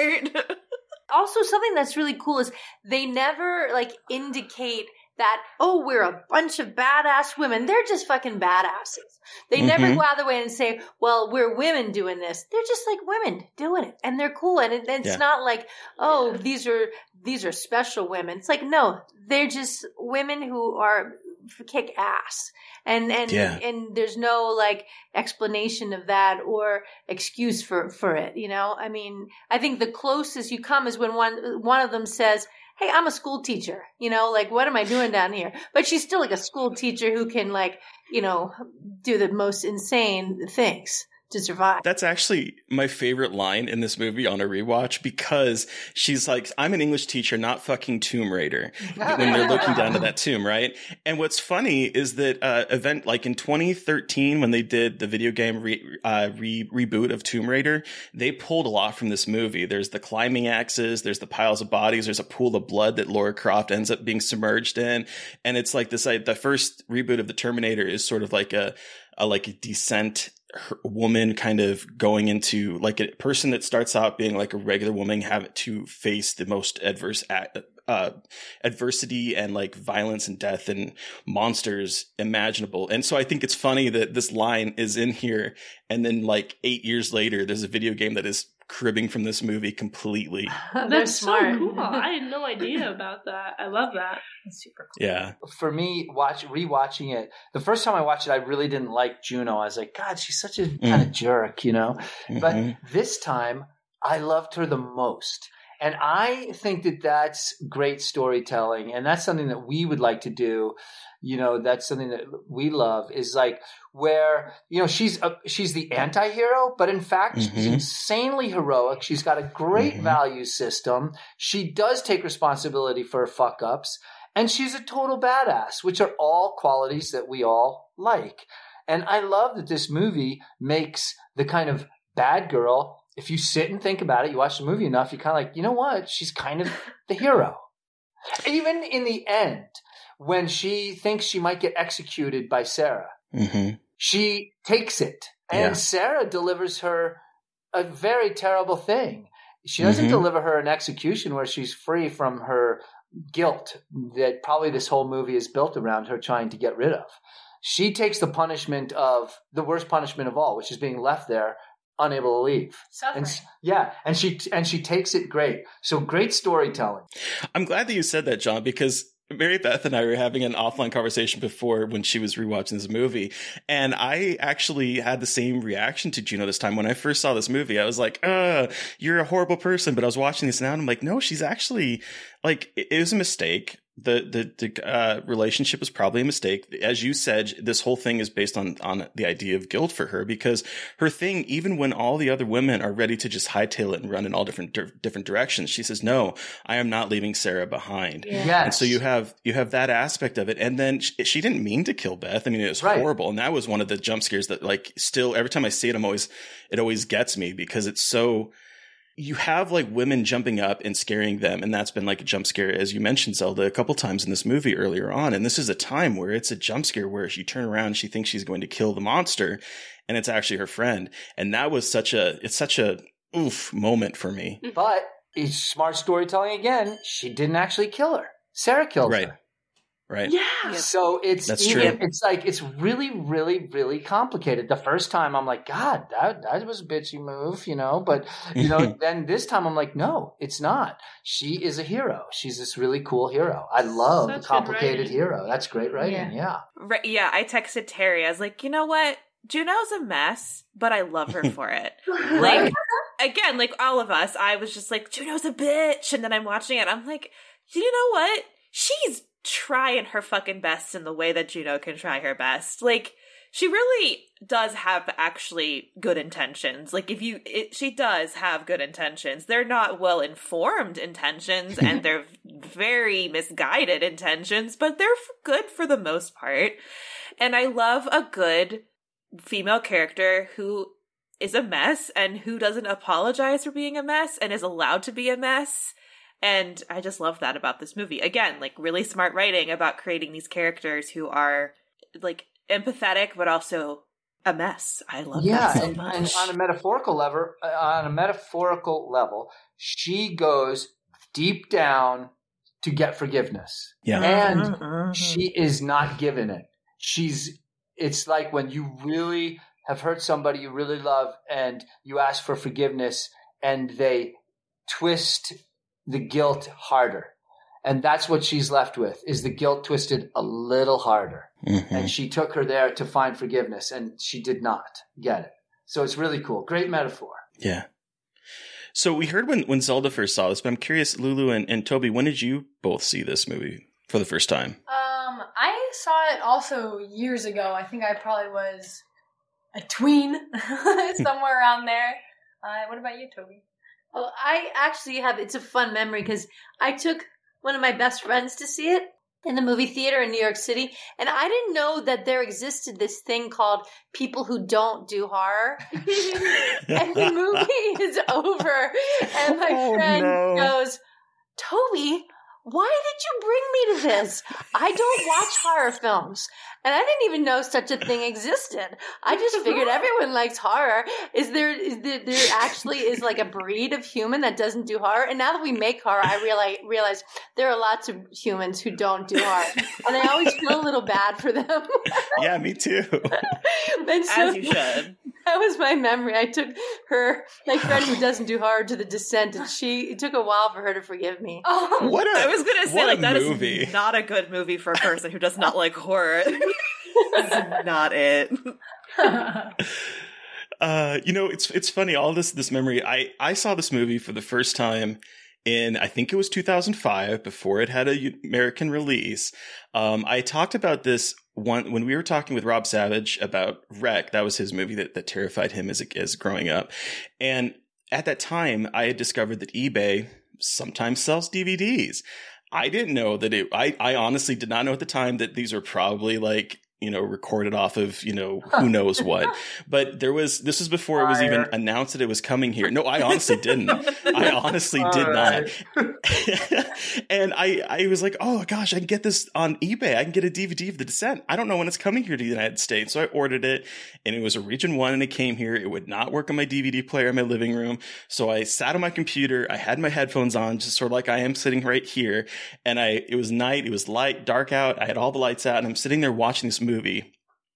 also something that's really cool is they never like indicate that oh we're a bunch of badass women. They're just fucking badasses. They never Mhm. go out of the way and say well we're women doing this. They're just like women doing it and they're cool and it, it's Yeah. not like oh these are these are special women. It's like no they're just women who are kick ass. And and Yeah. and there's no like explanation of that or excuse for for it you know? I mean i think the closest you come is when one one of them says hey i'm a school teacher you know like what am i doing down here? But she's still like a school teacher who can like you know do the most insane things to survive. That's actually my favorite line in this movie on a rewatch because she's like, I'm an English teacher, not fucking Tomb Raider. when they're looking down to that tomb, right? And what's funny is that uh, event like in 2013 when they did the video game re- uh, re- reboot of Tomb Raider, they pulled a lot from this movie. There's the climbing axes, there's the piles of bodies, there's a pool of blood that Lara Croft ends up being submerged in, and it's like this. Like, the first reboot of the Terminator is sort of like a, a like a descent woman kind of going into like a person that starts out being like a regular woman have to face the most adverse uh, adversity and like violence and death and monsters imaginable. And so I think it's funny that this line is in here. And then like eight years later, there's a video game that is cribbing from this movie completely. That's so cool. I had no idea about that. I love that. That's super cool. Yeah. For me, watch rewatching it, the first time I watched it, I really didn't like Juno. I was like, God, she's such a Mm. kind of jerk, you know. Mhm. But this time, I loved her the most. And I think that that's great storytelling. And that's something that we would like to do. You know, that's something that we love is like where, you know, she's a, she's the anti-hero, but in fact, she's Mhm. insanely heroic. She's got a great Mhm. value system. She does take responsibility for her fuck ups. And she's a total badass, which are all qualities that we all like. And I love that this movie makes the kind of bad girl if you sit and think about it, you watch the movie enough, you're kind of like, you know what? She's kind of the hero. Even in the end, when she thinks she might get executed by Sarah, Mm-hmm. she takes it. And Yeah. Sarah delivers her a very terrible thing. She doesn't Mhm. deliver her an execution where she's free from her guilt that probably this whole movie is built around her trying to get rid of. She takes the punishment of the worst punishment of all, which is being left there unable to leave. Suffering. And yeah, and she and she takes it great. So great storytelling. I'm glad that you said that, John, because Mary Beth and I were having an offline conversation before when she was rewatching this movie. And I actually had the same reaction to Juno this time. When I first saw this movie, I was like, uh, you're a horrible person. But I was watching this now and I'm like, no, she's actually like, it was a mistake. The, the, the, uh, relationship was probably a mistake. As you said, this whole thing is based on, on the idea of guilt for her because her thing, even when all the other women are ready to just hightail it and run in all different, di- different directions, she says, no, I am not leaving Sarah behind. Yes. And so you have you have that aspect of it, and then she, she didn't mean to kill Beth. I mean, it was Right. horrible, and that was one of the jump scares that like still every time I see it, I'm always it always gets me because it's so. You have like women jumping up and scaring them, and that's been like a jump scare, as you mentioned, Zelda, a couple times in this movie earlier on. And this is a time where it's a jump scare where she turn around, she thinks she's going to kill the monster, and it's actually her friend. And that was such a it's such a oof moment for me. But it's smart storytelling again. She didn't actually kill her. Sarah killed Right. her. Right. Yeah. So it's That's even, true. it's like it's really, really, really complicated. The first time I'm like, God, that that was a bitchy move, you know. But you know, then this time I'm like, no, it's not. She is a hero. She's this really cool hero. I love Such the complicated hero. That's great writing. Yeah. Yeah. Right, yeah, I texted Terry. I was like, you know what? Juno's a mess, but I love her for it. Like, again, like all of us, I was just like, Juno's a bitch. And then I'm watching it. I'm like, you know what? She's trying her fucking best in the way that Juno can try her best. Like, she really does have actually good intentions. Like, if you, it, she does have good intentions. They're not well informed intentions and they're very misguided intentions, but they're good for the most part. And I love a good female character who is a mess and who doesn't apologize for being a mess and is allowed to be a mess. And I just love that about this movie. Again, like really smart writing about creating these characters who are like empathetic but also a mess. I love yeah, that so and, much. and on a metaphorical level, uh, on a metaphorical level, she goes deep down to get forgiveness. Yeah. and Mhm. she is not given it. She's. It's like when you really have hurt somebody you really love, and you ask for forgiveness, and they twist the guilt harder. And that's what she's left with is the guilt twisted a little harder. Mhm. And she took her there to find forgiveness and she did not get it. So it's really cool. Great metaphor. Yeah. So we heard when, when Zelda first saw this, but I'm curious, Lulu and, and Toby, when did you both see this movie for the first time? Um, I saw it also years ago. I think I probably was a tween, somewhere around there. Uh, what about you, Toby? Oh, I actually have. It's a fun memory because I took one of my best friends to see it in the movie theater in New York City, and I didn't know that there existed this thing called people who don't do horror. and the movie is over, and my Oh, friend no. goes, "Toby." Why did you bring me to this? I don't watch horror films. And I didn't even know such a thing existed. I just figured everyone likes horror. Is there is there, there actually is like a breed of human that doesn't do horror? And now that we make horror, I realize realize there are lots of humans who don't do horror. And I always feel a little bad for them. yeah, me too. And so As you should. That was my memory. I took her, my friend who doesn't do horror, to the descent, and she it took a while for her to forgive me. Oh, What a I was gonna say like that is movie. not a good movie for a person who does not like horror. That's not it. Uh, you know, it's it's funny. All this this memory. I I saw this movie for the first time in I think it was 2005 before it had a American release. Um, I talked about this one when we were talking with Rob Savage about Rec. That was his movie that that terrified him as a, as growing up, and at that time I had discovered that eBay sometimes sells DVDs. I didn't know that it. I I honestly did not know at the time that these were probably like you know recorded off of you know who knows what. But there was this was before it was even announced that it was coming here. No, I honestly didn't. I honestly did not. and I I was like, oh gosh, I can get this on eBay. I can get a DVD of The Descent. I don't know when it's coming here to the United States, so I ordered it, and it was a region one, and it came here. It would not work on my DVD player in my living room, so I sat on my computer. I had my headphones on, just sort of like I am sitting right here, and I it was night, it was light, dark out. I had all the lights out, and I'm sitting there watching this movie.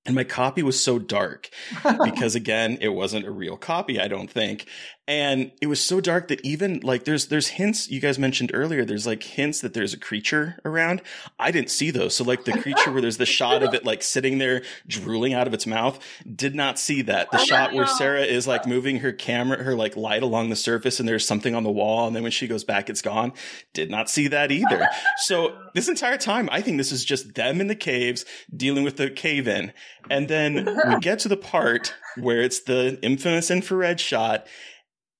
And my copy was so dark because again, it wasn't a real copy, I don't think. And it was so dark that even like there's there's hints you guys mentioned earlier, there's like hints that there's a creature around. I didn't see those. So like the creature where there's the shot of it like sitting there drooling out of its mouth, did not see that. The shot where Sarah is like moving her camera, her like light along the surface and there's something on the wall, and then when she goes back, it's gone. Did not see that either. So this entire time, I think this is just them in the caves dealing with the cave in. And then we get to the part where it's the infamous infrared shot.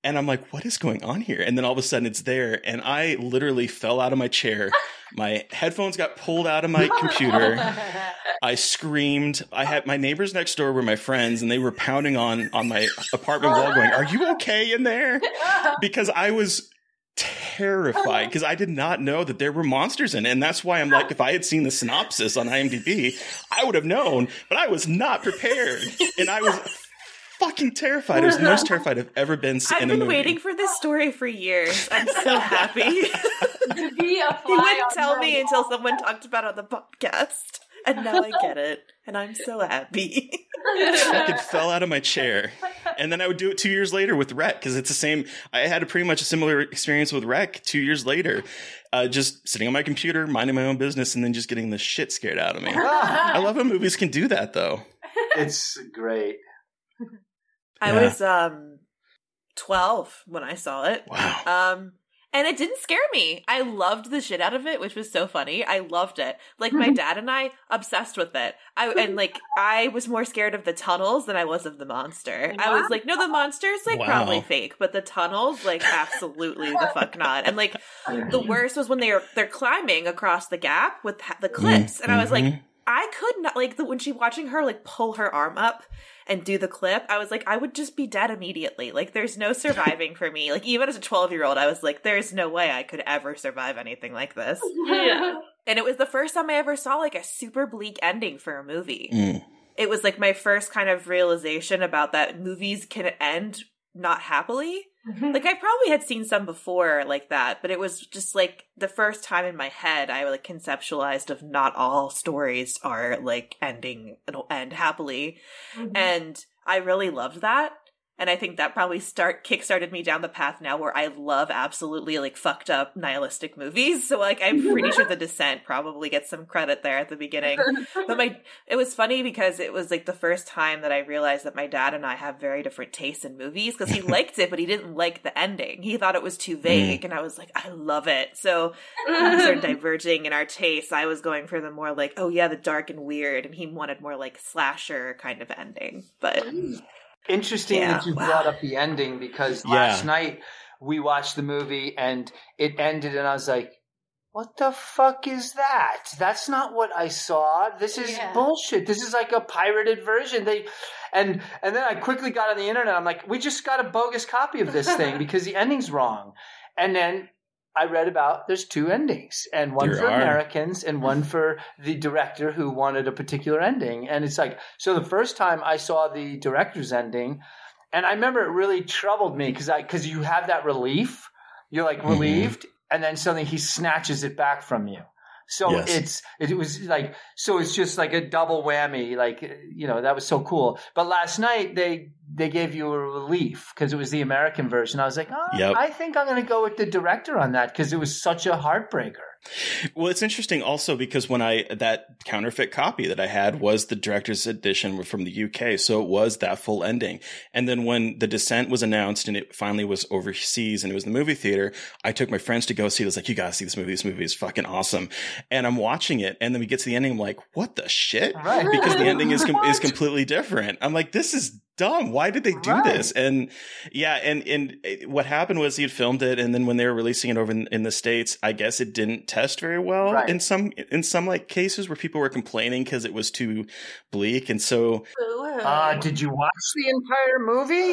And I'm like, what is going on here? And then all of a sudden it's there. And I literally fell out of my chair. My headphones got pulled out of my computer. I screamed. I had my neighbors next door were my friends and they were pounding on, on my apartment wall going, are you okay in there? Because I was terrified because I did not know that there were monsters in it. And that's why I'm like, if I had seen the synopsis on IMDb, I would have known, but I was not prepared. And I was fucking terrified. I was the most terrified I've ever been I've in a been movie. waiting for this story for years. I'm so happy. to be a fly he wouldn't on tell me wall. until someone talked about it on the podcast. And now I get it. And I'm so happy. I fucking fell out of my chair. And then I would do it two years later with Rec because it's the same. I had a pretty much a similar experience with Rec two years later. Uh, just sitting on my computer, minding my own business, and then just getting the shit scared out of me. I love how movies can do that though. It's great. I Yeah. was um 12 when I saw it. Wow. Um and it didn't scare me. I loved the shit out of it, which was so funny. I loved it. Like my dad and I obsessed with it. I and like I was more scared of the tunnels than I was of the monster. I was like, no, the monster's like Wow. probably fake, but the tunnels, like absolutely the fuck not. And like the worst was when they are they're climbing across the gap with ha- the clips, and I was like, Mhm. I could not like the, when she watching her like pull her arm up and do the clip. I was like, I would just be dead immediately. Like, there's no surviving for me. Like, even as a 12 year old, I was like, there's no way I could ever survive anything like this. Yeah. And it was the first time I ever saw like a super bleak ending for a movie. Mm. It was like my first kind of realization about that movies can end not happily. Mm-hmm. Like I probably had seen some before like that, but it was just like the first time in my head I like conceptualized of not all stories are like ending it'll end happily. Mm-hmm. And I really loved that. And I think that probably start kickstarted me down the path now where I love absolutely like fucked up nihilistic movies. So like I'm pretty sure The Descent probably gets some credit there at the beginning. But my it was funny because it was like the first time that I realized that my dad and I have very different tastes in movies because he liked it, but he didn't like the ending. He thought it was too mm. vague, and I was like, I love it. So we started diverging in our tastes. I was going for the more like, oh yeah, the dark and weird, and he wanted more like slasher kind of ending. But mm. Interesting Yeah, that you wow. brought up the ending because Yeah. last night we watched the movie and it ended, and I was like, "What the fuck is that? That's not what I saw. This is Yeah. bullshit. This is like a pirated version." They and and then I quickly got on the internet. I'm like, "We just got a bogus copy of this thing because the ending's wrong." And then I read about there's two endings, and one There for are. Americans and one for the director who wanted a particular ending. And it's like, so the first time I saw the director's ending, and I remember it really troubled me because I because you have that relief, you're like Mhm. relieved, and then suddenly he snatches it back from you. So Yes. it's it was like so it's just like a double whammy. Like you know that was so cool. But last night they they gave you a relief because it was the American version. I was like, oh, Yep. I think I'm going to go with the director on that because it was such a heartbreaker. Well, it's interesting also because when I that counterfeit copy that I had was the director's edition from the UK, so it was that full ending. And then when The Descent was announced and it finally was overseas and it was in the movie theater, I took my friends to go see it. I was like, "You gotta see this movie. This movie is fucking awesome." And I'm watching it, and then we get to the ending. I'm like, "What the shit?" Right. Because the ending is com- is completely different. I'm like, "This is." Dumb. Why did they do Right. this? And yeah, and and what happened was he had filmed it, and then when they were releasing it over in, in the states, I guess it didn't test very well Right. in some in some like cases where people were complaining because it was too bleak, and so Uh, did you watch the entire movie?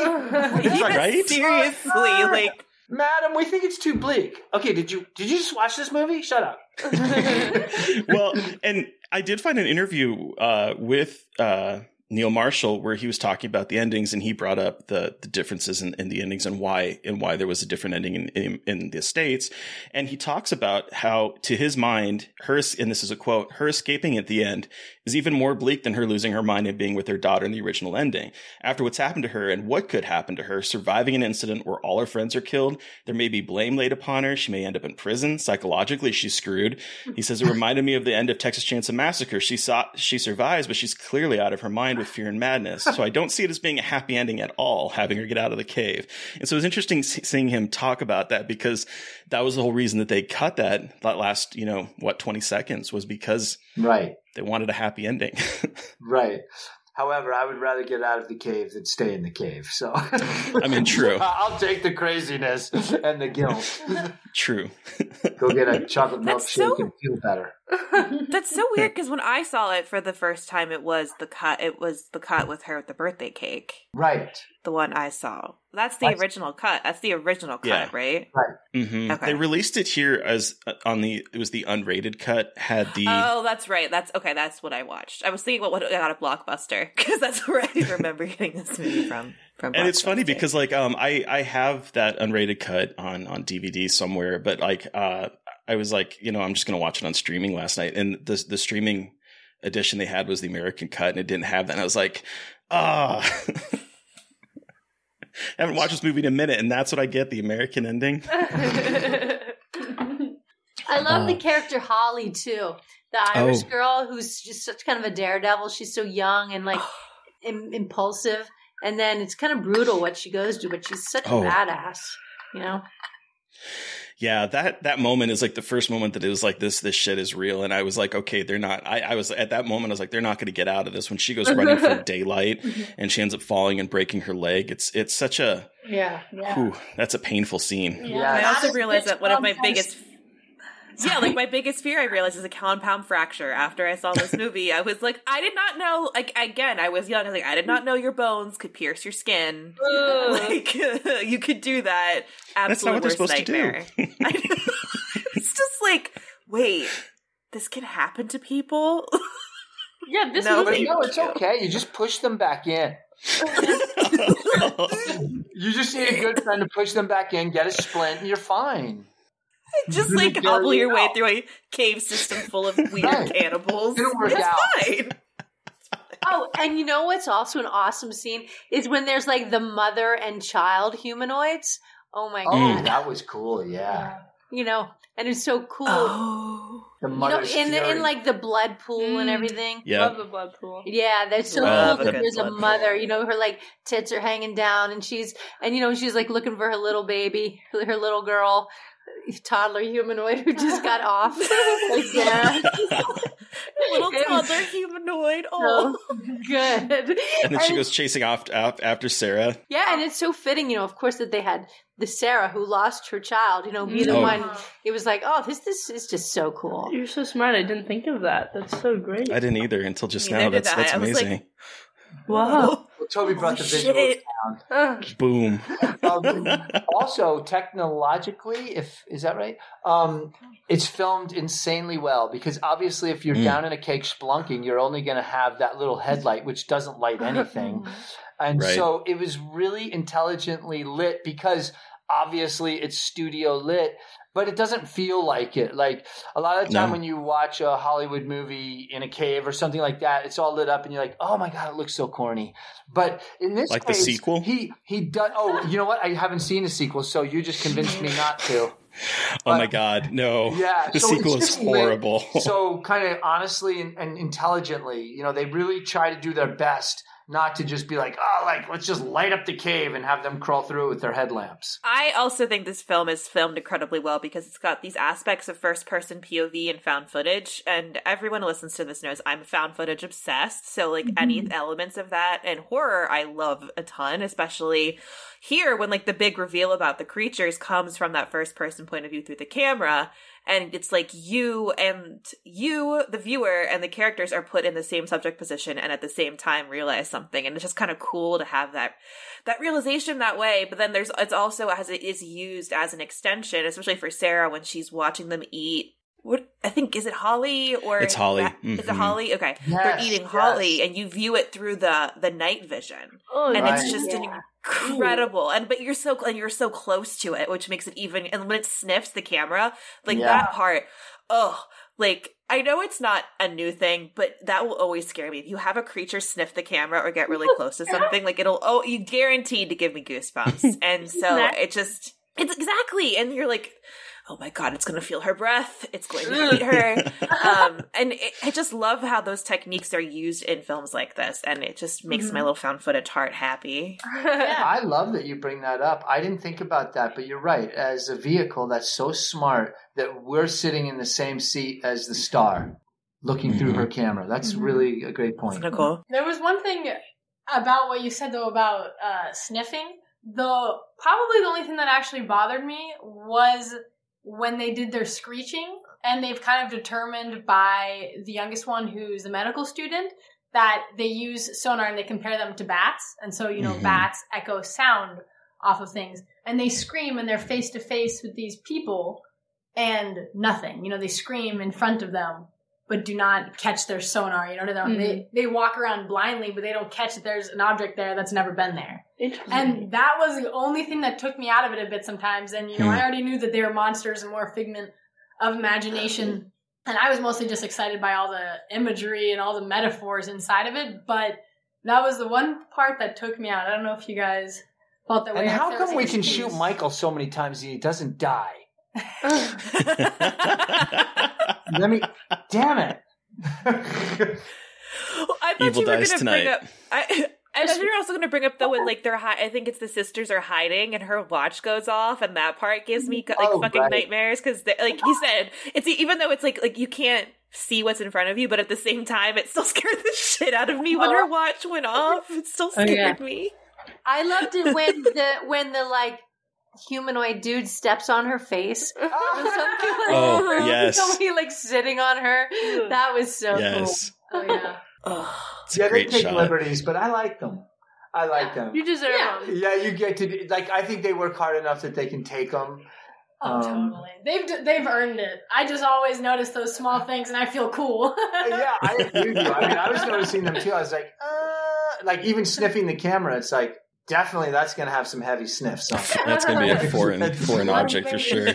Like, Right? seriously, "Ah, like Madam, we think it's too bleak. Okay, did you did you just watch this movie? Shut up. well, and I did find an interview uh, with uh, Neil Marshall where he was talking about the endings, and he brought up the the differences in, in the endings and why and why there was a different ending in, in in the states. And he talks about how, to his mind, her and this is a quote: her escaping at the end is even more bleak than her losing her mind and being with her daughter in the original ending. After what's happened to her and what could happen to her, surviving an incident where all her friends are killed, there may be blame laid upon her. She may end up in prison. Psychologically, she's screwed. He says it reminded me of the end of Texas Chainsaw Massacre. She saw she survives, but she's clearly out of her mind with fear and madness. So I don't see it as being a happy ending at all, having her get out of the cave. And so it was interesting seeing him talk about that because that was the whole reason that they cut that that last you know what twenty seconds was because Right. They wanted a happy ending. Right. However, I would rather get out of the cave than stay in the cave. So I mean, true. I'll take the craziness and the guilt. True. Go get a chocolate That's milkshake so- and feel better. That's so weird because when I saw it for the first time, it was the cut. It was the cut with her with the birthday cake. Right. The one I saw. That's the That's- original cut. That's the original cut, Yeah. right? hmm Okay. They released it here as uh, on the it was the unrated cut had the Oh, that's right. That's okay. That's what I watched. I was thinking about what I got a Blockbuster because that's where I remember getting this movie from. From and it's funny because like um I I have that unrated cut on on DVD somewhere, but like uh I was like you know I'm just gonna watch it on streaming last night, and the the streaming edition they had was the American cut, and it didn't have that. And I was like, ah. I haven't watched this movie in a minute, and that's what I get the American ending. I love the Uh, character Holly too, the Irish Oh. girl who's just such kind of a daredevil. She's so young and like Im- impulsive, and then it's kind of brutal what she goes to, but she's such Oh. a badass. You know, Yeah, that that moment is like the first moment that it was like this this shit is real, and I was like, okay, they're not. I, I was at that moment, I was like, they're not going to get out of this. When she goes running for daylight and she ends up falling and breaking her leg, it's it's such a Yeah, yeah. whew, that's a painful scene. Yeah. I also Not realized that one of my biggest yeah, like my biggest fear I realized is a compound fracture after I saw this movie. I was like, I did not know like again, I was young, I was like, I did not know your bones could pierce your skin. Like you could do that. Absolute That's not what they're worst supposed to do. nightmare. It's just like, wait, this can happen to people? Yeah, this No, movie. No, it's okay. You just push them back in. You just need a good friend to push them back in, get a splint, and you're fine. just Didn't like carry hobble your way out. through a cave system full of weird Right. cannibals. Didn't work it's out. fine. Oh, and you know what's also an awesome scene is when there's like the mother and child humanoids. Oh my Oh, god! that was cool. Yeah. You know, and it's so cool. Oh. The you know, in the, in like the blood pool and Mm. everything. Yeah. Love the blood pool. Yeah, that's so Love cool. a that There's a blood mother, you know, her like tits are hanging down, and she's and you know she's like looking for her little baby, her her little girl, toddler humanoid who just got off. like, yeah. Little toddler humanoid. Oh. so good. And then she goes chasing off af- after Sarah. Yeah, and it's so fitting, you know, of course, that they had the Sarah who lost her child, you know, be the Oh. one. It was like, oh, this this is just so cool. You're so smart. I didn't think of that. That's so great. I didn't either until just Neither now. did That's I. that's I was like- amazing. Wow. Well, Toby brought the Oh, visuals shit. down. Boom. Um, also, technologically, if is that right? Um, it's filmed insanely well because obviously, if you're Mm. down in a cake splunking, you're only going to have that little headlight, which doesn't light anything. and Right. so it was really intelligently lit because obviously it's studio lit. But it doesn't feel like it. Like a lot of the time No. when you watch a Hollywood movie in a cave or something like that, it's all lit up and you're like, "Oh my god, it looks so corny." But in this Like the sequel? he he does. Oh, you know what? I haven't seen the sequel, so you just convinced me not to. Oh my god, no. Yeah, The so sequel is just lit. horrible. So, kind of honestly and, and intelligently, you know, they really try to do their best not to just be like, oh, like let's just light up the cave and have them crawl through it with their headlamps. I also think this film is filmed incredibly well because it's got these aspects of first person POV and found footage. And everyone who listens to this knows I'm found footage obsessed. So, like, any mm-hmm. elements of that and horror, I love a ton, especially here when, like, the big reveal about the creatures comes from that first person point of view through the camera. And it's like you and you, the viewer, and the characters are put in the same subject position and at the same time realize something. And it's just kind of cool to have that that realization that way but then there's it's also as it is used as an extension especially for sarah when she's watching them eat what i think is it holly or It's Holly. Is it Mhm. holly okay Yes, they're eating yes. holly and you view it through the the night vision oh, and Right. it's just an incredible and but you're so and you're so close to it which makes it even and when it sniffs the camera like Yeah. that part oh like I know it's not a new thing, but that will always scare me. If you have a creature sniff the camera or get really close to something, like it'll oh you guaranteed to give me goosebumps. And so it just it's exactly and you're like oh my god, it's going to feel her breath. It's going to eat her. um, and it, I just love how those techniques are used in films like this, and it just makes my little found footage heart happy. I love that you bring that up. I didn't think about that, but you're right. As a vehicle that's so smart that we're sitting in the same seat as the star looking through her camera. That's really a great point. Isn't cool? There was one thing about what you said though about uh, sniffing. The probably the only thing that actually bothered me was when they did their screeching, and they've kind of determined by the youngest one, who's a medical student, that they use sonar and they compare them to bats, and so you know Mhm. bats echo sound off of things, and they scream and they're face to face with these people, and nothing. You know, they scream in front of them, but do not catch their sonar. You know, they, don't- they they walk around blindly, but they don't catch that there's an object there that's never been there. Interesting. And that was the only thing that took me out of it a bit sometimes. And you know, Hmm. I already knew that they were monsters and more a figment of imagination. And I was mostly just excited by all the imagery and all the metaphors inside of it. But that was the one part that took me out. I don't know if you guys felt that way. And or how come we can shoot. Michael so many times and he doesn't die? Let me. Damn it. I thought Evil you were dies going to tonight. bring up. I, I thought you were also going to bring up the when like they're hi- I think it's the sisters are hiding and her watch goes off and that part gives me like Oh, fucking right. nightmares because like you said it's even though it's like like you can't see what's in front of you but at the same time it still scared the shit out of me when her watch went off it still Oh, scared yeah. me. I loved it when the when the like humanoid dude steps on her face. Oh, yes. Somebody like sitting on her. That was so yes. cool. Oh yeah. It's yeah, a they take shot. liberties, but I like them. I like them. you deserve Yeah. them. Yeah, you get to do- like. I think they work hard enough that they can take them. Oh, Um, totally. They've they've earned it. I just always notice those small things, and I feel cool. yeah, I agree with you. I mean, I was noticing them too. I was like, uh, like even sniffing the camera. It's like definitely that's going to have some heavy sniffs That's going to be a foreign foreign object for sure.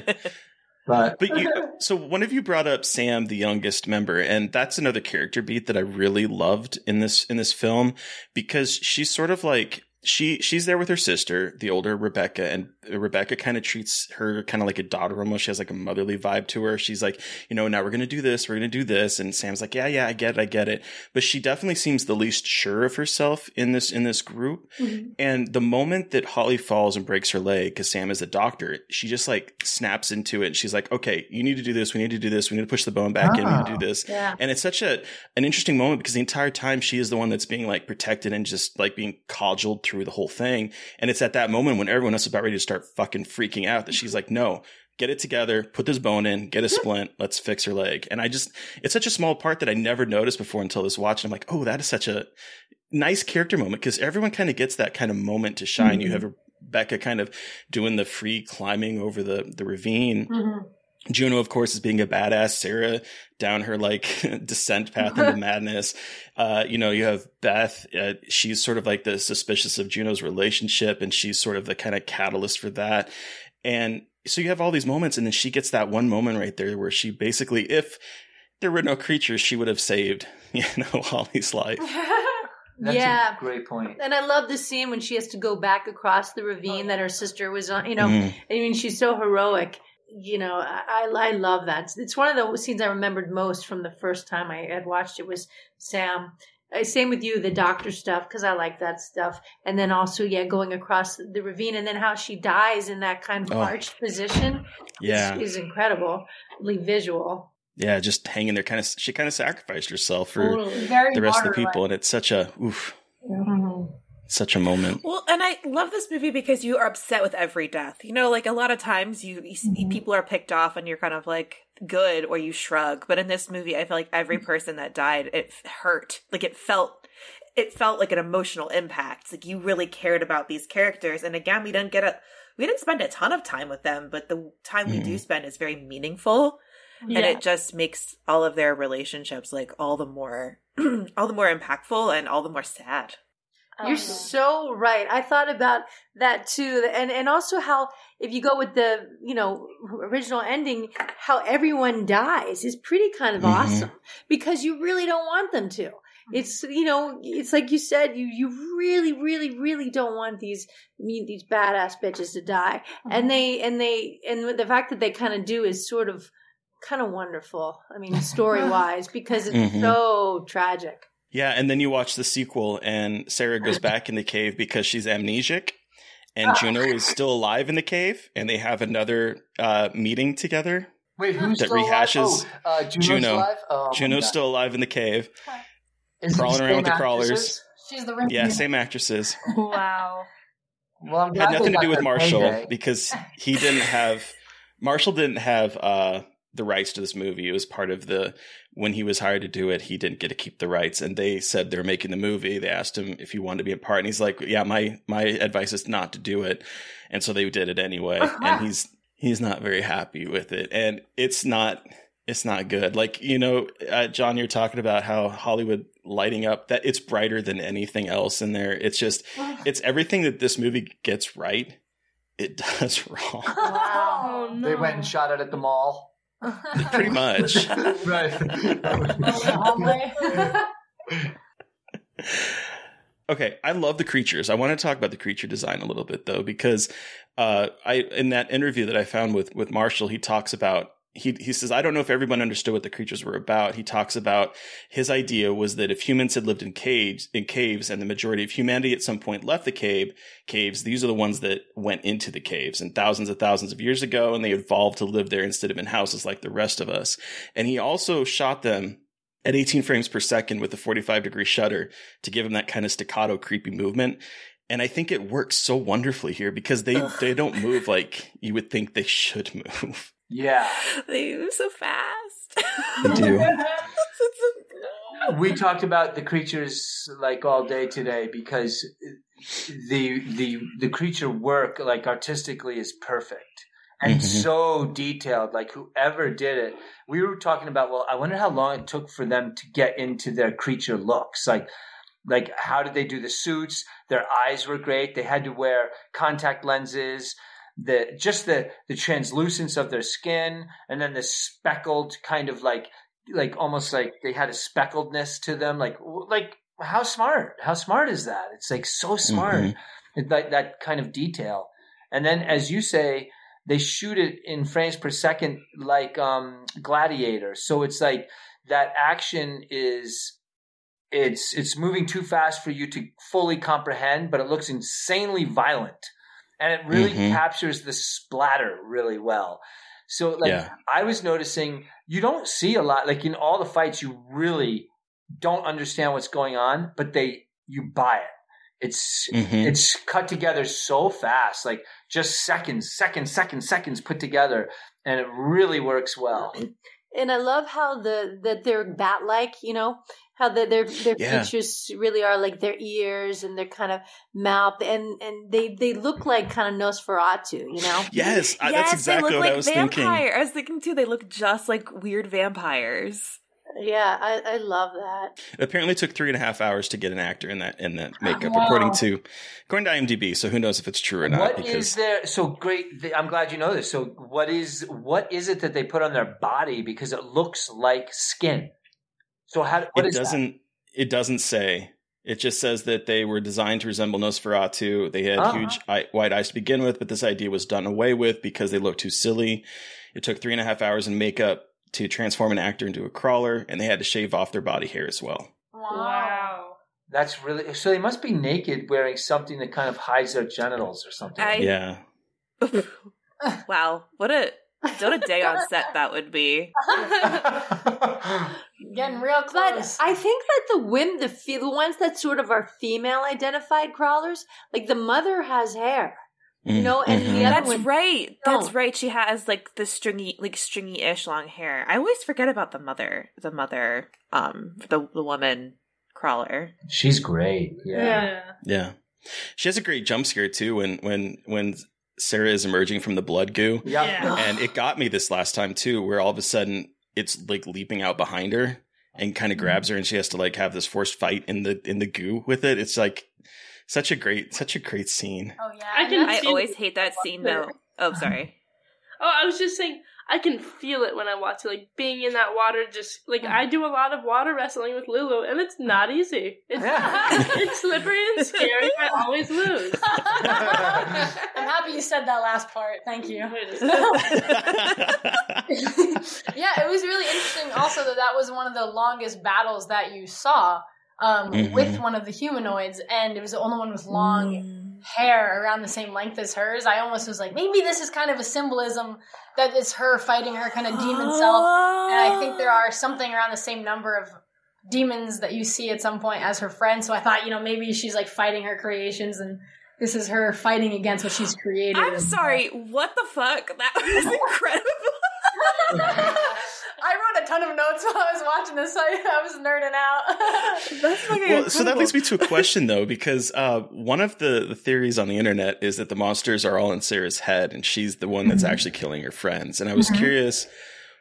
But but you, so one of you brought up Sam, the youngest member, and that's another character beat that I really loved in this in this film because she's sort of like she she's there with her sister, the older Rebecca, and Rebecca kind of treats her kind of like a daughter almost. She has like a motherly vibe to her. She's like, you know, now we're gonna do this, we're gonna do this, and Sam's like, yeah, yeah, I get it, I get it. But she definitely seems the least sure of herself in this in this group. Mm-hmm. And the moment that Holly falls and breaks her leg, because Sam is a doctor, she just like snaps into it. And she's like, okay, you need to do this. We need to do this. We need to push the bone back in. We need to do this. Yeah. And it's such a an interesting moment because the entire time she is the one that's being like protected and just like being cudgeled through the whole thing. And it's at that moment when everyone else is about ready to start fucking freaking out that she's like, no, get it together, put this bone in, get a splint, let's fix her leg. And I just, it's such a small part that I never noticed before until this watch. And I'm like, oh, that is such a nice character moment because everyone kind of gets that kind of moment to shine. You have Rebecca kind of doing the free climbing over the, the ravine. Mm-hmm. Juno, of course, is being a badass. Sarah down her like descent path into madness. Uh, you know, you have Beth. Uh, she's sort of like the suspicious of Juno's relationship, and she's sort of the kind of catalyst for that. And so you have all these moments, and then she gets that one moment right there where she basically, if there were no creatures, she would have saved, you know, Holly's life. That's yeah. a great point. And I love the scene when she has to go back across the ravine that her sister was on. You know, Mm. I mean, she's so heroic. You know, I I love that. It's one of the scenes I remembered most from the first time I had watched it was Sam. Uh, Same with you, the doctor stuff, because I like that stuff. And then also, yeah, going across the ravine and then how she dies in that kind of Oh. arched position Yeah. is, is incredibly visual. Yeah, just hanging there, kind of. She kind of sacrificed herself for Totally. The rest of the people, and it's such a oof, Mm-hmm. Such a moment. Well, and I love this movie because you are upset with every death. You know, like a lot of times you, you see mm-hmm. people are picked off and you're kind of like good or you shrug. But in this movie, I feel like every mm-hmm. person that died, it hurt. Like it felt, it felt like an emotional impact. Like you really cared about these characters. And again, we didn't get a, we didn't spend a ton of time with them, but the time we do mm-hmm. spend is very meaningful. And it just makes all of their relationships like all the more, all the more impactful and all the more sad. You're so right. I thought about that too, and and also how if you go with the you know original ending, how everyone dies is pretty kind of Mhm. awesome because you really don't want them to. It's you know it's like you said you you really really really don't want these me- these badass bitches to die, and they and they and the fact that they kind of do is sort of kind of wonderful. I mean story wise because it's Mhm. so tragic. Yeah, and then you watch the sequel, and Sarah goes back in the cave because she's amnesic, and Juno is still alive in the cave, and they have another uh, meeting together. Wait, who's that still alive? rehashes Oh, uh, Juno's Juno? alive? Oh, Juno's still alive in the cave, Is crawling around with same the crawlers. She's the Yeah, same actresses. Wow. Well, I'm had nothing to do with Marshall payday. because he didn't have Marshall didn't have uh the rights to this movie. It was part of the when he was hired to do it, he didn't get to keep the rights and they said they're making the movie. They asked him if he wanted to be a part and he's like, "Yeah, my my advice is not to do it." And so they did it anyway. and he's he's not very happy with it and it's not it's not good. Like, you know, uh, John, you're talking about how Hollywood lighting up that it's brighter than anything else in there. It's just, it's everything that this movie gets right. It does wrong. Oh no. They went and shot it at the mall. Pretty much. right. Okay, I love the creatures. I want to talk about the creature design a little bit though, because uh, I in that interview that I found with with Marshall, he talks about he he says I don't know if everyone understood what the creatures were about. He talks about his idea was that if humans had lived in caves in caves and the majority of humanity at some point left the cave caves, these are the ones that went into the caves and thousands and thousands of years ago, and they evolved to live there instead of in houses like the rest of us. And he also shot them at 18 frames per second with a 45 degree shutter to give him that kind of staccato creepy movement and i think it works so wonderfully here because they they don't move like you would think they should move Yeah. They move so fast. they do. We talked about the creatures like all day today because the the the creature work like artistically is perfect and Mhm. so detailed like whoever did it. We were talking about well i wonder how long it took for them to get into their creature looks. Like like how did they do the suits? Their eyes were great. They had to wear contact lenses the just the the translucence of their skin, and then the speckled kind of like like almost like they had a speckledness to them. Like like how smart? How smart is that? It's like so smart. Mhm. It- Like that kind of detail. And then, as you say, they shoot it in frames per second like um, Gladiator. So it's like that action is it's it's moving too fast for you to fully comprehend, but it looks insanely violent, and it really Mhm. captures the splatter really well. So like Yeah. I was noticing, you don't see a lot like in all the fights. You really don't understand what's going on, but they you buy it. It's Mhm. it's cut together so fast, like just seconds, seconds, seconds, seconds put together, and it really works well. And I love how the that they're bat like, you know, how the, their their Yeah. features really are like their ears and their kind of mouth, and and they they look like kind of Nosferatu, you know. Yes, I- that's exactly they look what I like was thinking. vampire. I was thinking too. They look just like weird vampires. Yeah, I, I love that. It apparently took three and a half hours to get an actor in that in that makeup, Wow. according to according to IMDb. So who knows if it's true or not? What because is there? So great! I'm glad you know this. So what is what is it that they put on their body because it looks like skin? So how? What it is that? doesn't it doesn't say. It just says that they were designed to resemble Nosferatu. They had Ah. huge eye, wide eyes to begin with, but this idea was done away with because they looked too silly. It took three and a half hours in makeup to transform an actor into a crawler, and they had to shave off their body hair as well. Wow. That's really so. They must be naked, wearing something that kind of hides their genitals or something. I- Yeah. Wow, what a what a day on set that would be. Getting real close. But I think that the women, the fe- the ones that sort of are female identified crawlers, like the mother has hair, you know, and the other That's one right. don't. That's right. She has like the stringy, like stringy-ish long hair. I always forget about the mother, the mother, um, the the woman crawler. She's great. Yeah. Yeah. She has a great jump scare too when when when Sarah is emerging from the blood goo. Yeah. Yeah. And it got me this last time too, where all of a sudden it's like leaping out behind her and kind of mm-hmm. grabs her and she has to like have this forced fight in the in the goo with it. It's like such a great such a great scene. Oh yeah, I can I always hate that scene though. Oh, sorry. Oh, I was just saying, I can feel it when I watch it. Like being in that water, just like I do a lot of water wrestling with Lulu, and it's not easy. It's, it's slippery and scary. I always lose. I'm happy you said that last part. Thank you. yeah, it was really interesting also that that was one of the longest battles that you saw um, Mhm. with one of the humanoids, and it was the only one with long hair around the same length as hers. I almost was like, maybe this is kind of a symbolism that it's her fighting her kind of demon self. And I think there are something around the same number of demons that you see at some point as her friend. So I thought, you know, maybe she's like fighting her creations and this is her fighting against what she's created. I'm sorry. What the fuck? That was incredible. I wrote a ton of notes while I was watching this, so I was nerding out. That's fucking Well, so that leads me to a question though, because uh, one of the, the theories on the internet is that the monsters are all in Sarah's head, and she's the one that's Mhm. actually killing her friends. And I was Mhm. curious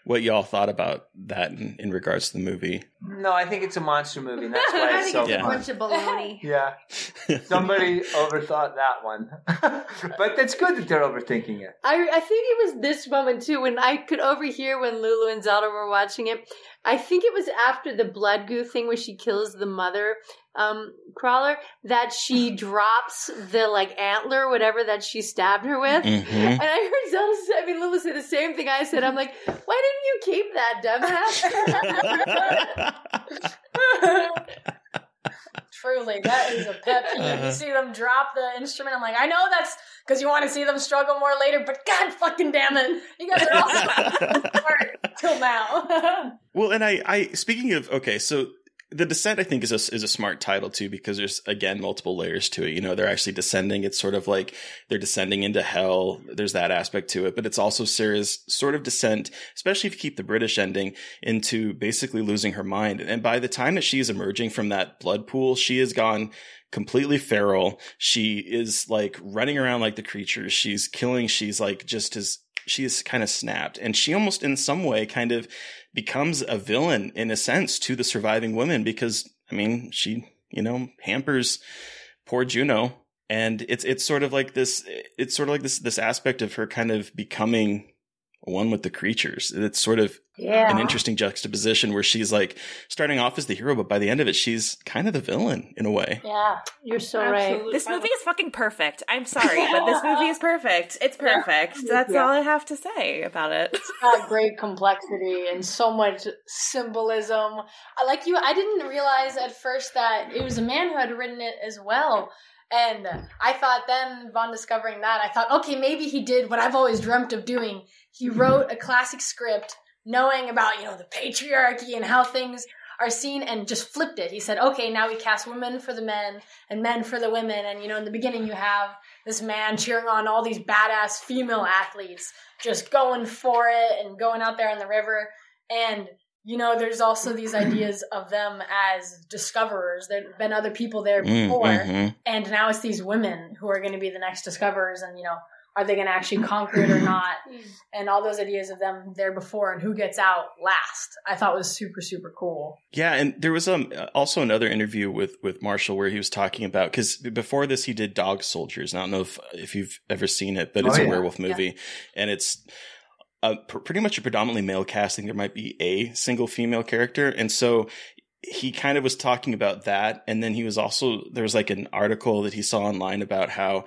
what y'all thought about that in, in regards to the movie. No, I think it's a monster movie. And that's why I it's think so it's a fun. bunch of baloney. Yeah. Somebody overthought that one. but that's good that they're overthinking it. I, I think it was this moment too when I could overhear when Lulu and Zelda were watching it. I think it was after the blood goo thing where she kills the mother um, crawler that she drops the like antler, whatever that she stabbed her with. Mhm. And I heard Zelda say, I mean, Lulu say the same thing I said. I'm like, why didn't you keep that, dumbass? Truly, that is a pet peeve. Uh-huh. You see them drop the instrument. I'm like, I know that's because you want to see them struggle more later, but God fucking damn it, you guys are all hard till now. Well, and I, I speaking of okay, so the descent I think is a is a smart title too because there's again multiple layers to it. You know, they're actually descending. It's sort of like they're descending into hell. There's that aspect to it, but it's also Sarah's sort of descent, especially if you keep the British ending, into basically losing her mind. And by the time that she is emerging from that blood pool, she has gone completely feral. She is like running around like the creatures. She's killing. She's like just as she is kind of snapped and she almost in some way kind of becomes a villain in a sense to the surviving women because I mean she you know hampers poor Juno. And it's it's sort of like this it's sort of like this this aspect of her kind of becoming one with the creatures. It's sort of Yeah. an interesting juxtaposition where she's like starting off as the hero, but by the end of it, she's kind of the villain in a way. Yeah, you're so right. This movie is fucking perfect. I'm sorry, but this movie is perfect. It's perfect. That's Yeah. all I have to say about it. It's got great complexity and so much symbolism. I like you. I didn't realize at first that it was a man who had written it as well. And I thought then, upon discovering that, I thought, okay, maybe he did what I've always dreamt of doing. He wrote a classic script, knowing about you know the patriarchy and how things are seen, and just flipped it. He said, okay, now we cast women for the men and men for the women. And you know, in the beginning, you have this man cheering on all these badass female athletes, just going for it and going out there on the river. And you know, there's also these ideas of them as discoverers. There've been other people there Mm, before, mhm. and now it's these women who are going to be the next discoverers. And you know, are they going to actually conquer it or not? And all those ideas of them there before and who gets out last, I thought was super super cool. Yeah, and there was um also another interview with with Marshall where he was talking about because before this he did Dog Soldiers. I don't know if if you've ever seen it, but it's Oh, a werewolf movie, and it's uh, pr- pretty much a predominantly male casting. There might be a single female character, and so he kind of was talking about that. And then he was also there was like an article that he saw online about how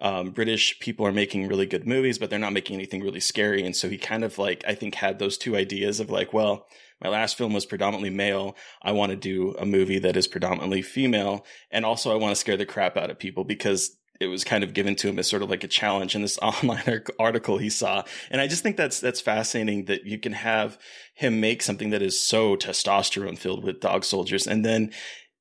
um, British people are making really good movies, but they're not making anything really scary. And so he kind of like, I think, had those two ideas of like, well, my last film was predominantly male. I want to do a movie that is predominantly female. And also, I want to scare the crap out of people because it was kind of given to him as sort of like a challenge in this online article he saw. And I just think that's, that's fascinating that you can have him make something that is so testosterone filled with dog soldiers. And then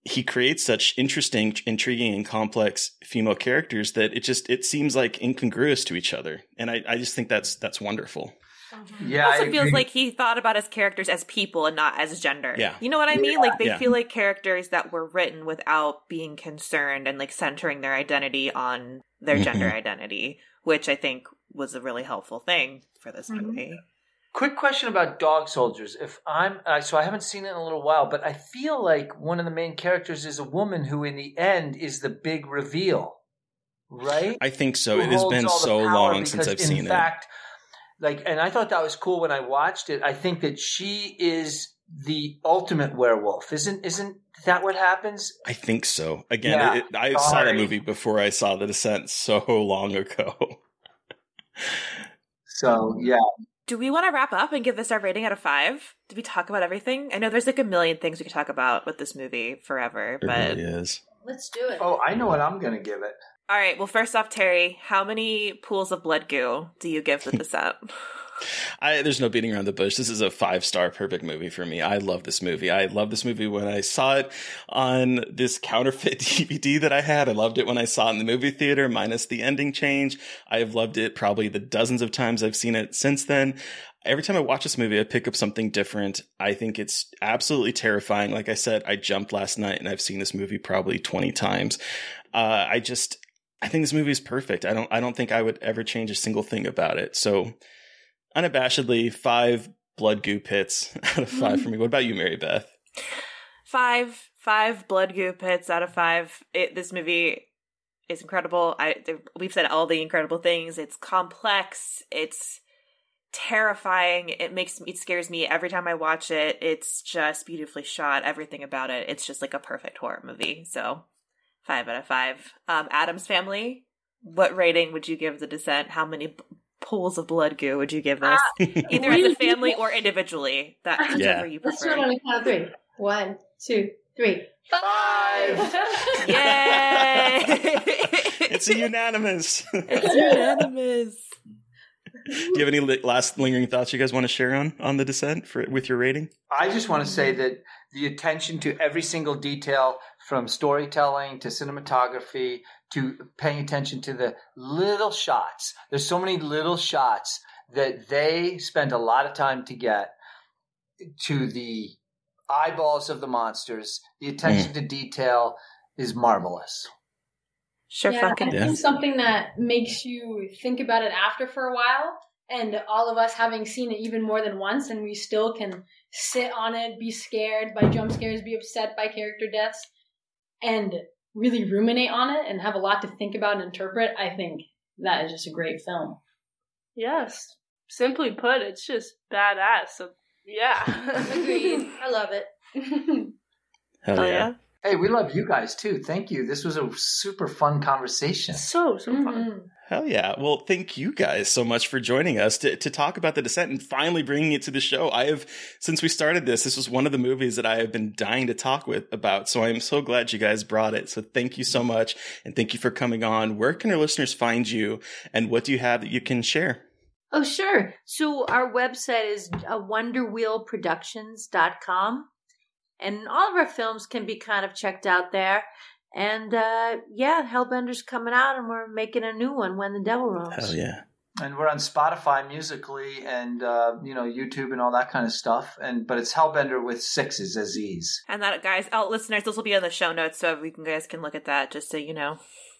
he creates such interesting, intriguing, and complex female characters that it just it seems like incongruous to each other, and I, I just think that's that's wonderful. Yeah, it also I feels agree. like he thought about his characters as people and not as gender. Yeah. You know what I mean? Like they Yeah. feel like characters that were written without being concerned and like centering their identity on their gender Mhm. identity, which I think was a really helpful thing for this Mhm. movie. Quick question about Dog Soldiers. If I'm uh, so I haven't seen it in a little while, but I feel like one of the main characters is a woman who, in the end, is the big reveal, right? I think so. Who It has been so long since I've seen in it. fact, like, and I thought that was cool when I watched it. I think that she is the ultimate werewolf. Isn't isn't that what happens? I think so. Again, Yeah, it, I saw sorry. that movie before I saw The Descent so long ago. So yeah, Do we want to wrap up and give this our rating out of five? Did we talk about everything? I know there's like a million things we could talk about with this movie forever, It but really is. Let's do it. Oh, I know what I'm going to give it. all right. Well, first off, Terry, how many pools of blood goo do you give with this descent? I, there's no beating around the bush. This is a five star perfect movie for me. I love this movie. I love this movie when I saw it on this counterfeit DVD that I had. I loved it when I saw it in the movie theater, minus the ending change. I have loved it probably the dozens of times I've seen it since then. Every time I watch this movie, I pick up something different. I think it's absolutely terrifying. Like I said, I jumped last night and I've seen this movie probably 20 times. Uh, I just, I think this movie is perfect. I don't, I don't think I would ever change a single thing about it. So unabashedly, five blood goo pits out of five for me. What about you, Mary Beth? five five blood goo pits out of five. It, this movie is incredible. I we've said all the incredible things. It's complex. It's terrifying. It makes it scares me every time i watch it. It's just beautifully shot everything about it. It's just like a perfect horror movie. So five out of five. Um Adams family what rating would you give the descent how many pools of blood goo would you give uh, this either as a family or individually that whichever you prefer. Let's do it on a count of three. One, two, three. Five. Yay! It's a unanimous. It's unanimous. Do you have any li- last lingering thoughts you guys want to share on on the descent for with your rating? I just want to say that the attention to every single detail from storytelling to cinematography to paying attention to the little shots. There's so many little shots that they spend a lot of time to get to the eyeballs of the monsters. The attention mm. to detail is marvelous. Sure, yeah, fucking I think something that makes you think about it after for a while, and all of us having seen it even more than once, and we still can sit on it, be scared by jump scares, be upset by character deaths, and really ruminate on it and have a lot to think about and interpret, I think that is just a great film. Yes. Simply put, it's just badass. So, yeah. Agreed. I love it. Hell Oh, yeah. Hey, we love you guys too. Thank you. This was a super fun conversation. So, so Mm-hmm. fun. Hell yeah. Well, thank you guys so much for joining us to, to talk about The Descent and finally bringing it to the show. I have, since we started this, this was one of the movies that I have been dying to talk with about. So I'm so glad you guys brought it. So thank you so much. And thank you for coming on. Where can our listeners find you? And what do you have that you can share? Oh, sure. So our website is uh, wonderwheelproductions.com. And all of our films can be kind of checked out there. And uh, yeah, Hellbender's coming out, and we're making a new one, When the Devil Roams. Hell yeah. And we're on Spotify musically and uh, you know YouTube and all that kind of stuff. And but it's Hellbender with sixes as Z's. And that, guys, oh, listeners, this will be on the show notes, so you can, guys can look at that just so you know.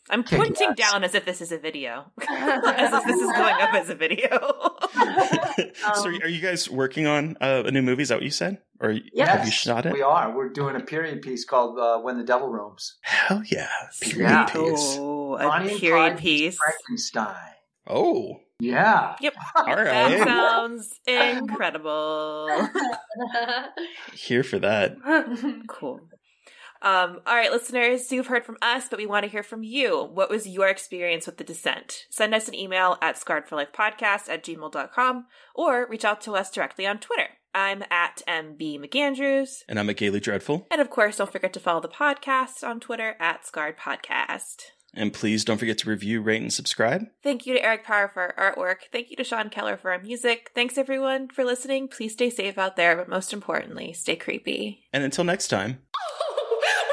I'm Okay, pointing yes. down as if this is a video, as if this is going up as a video. so are you guys working on uh, a new movie? Is that what you said? Or have you shot it? We are. We're doing a period piece called uh, "When the Devil Roams." Hell yeah. Period Yeah. piece. Oh, a and period Clyde piece. Frankenstein. Oh. Yeah. Yep. All That sounds incredible. Here for that. cool. Um, all right, listeners, you've heard from us, but we want to hear from you. What was your experience with the descent? Send us an email at scarredforlifepodcast at gmail.com or reach out to us directly on Twitter. I'm at MB McAndrews. And I'm a Gaily Dreadful. And of course, don't forget to follow the podcast on Twitter at Scarred Podcast. And please don't forget to review, rate, and subscribe. Thank you to Eric Power for our artwork. Thank you to Sean Keller for our music. Thanks everyone for listening. Please stay safe out there, but most importantly, stay creepy. And until next time,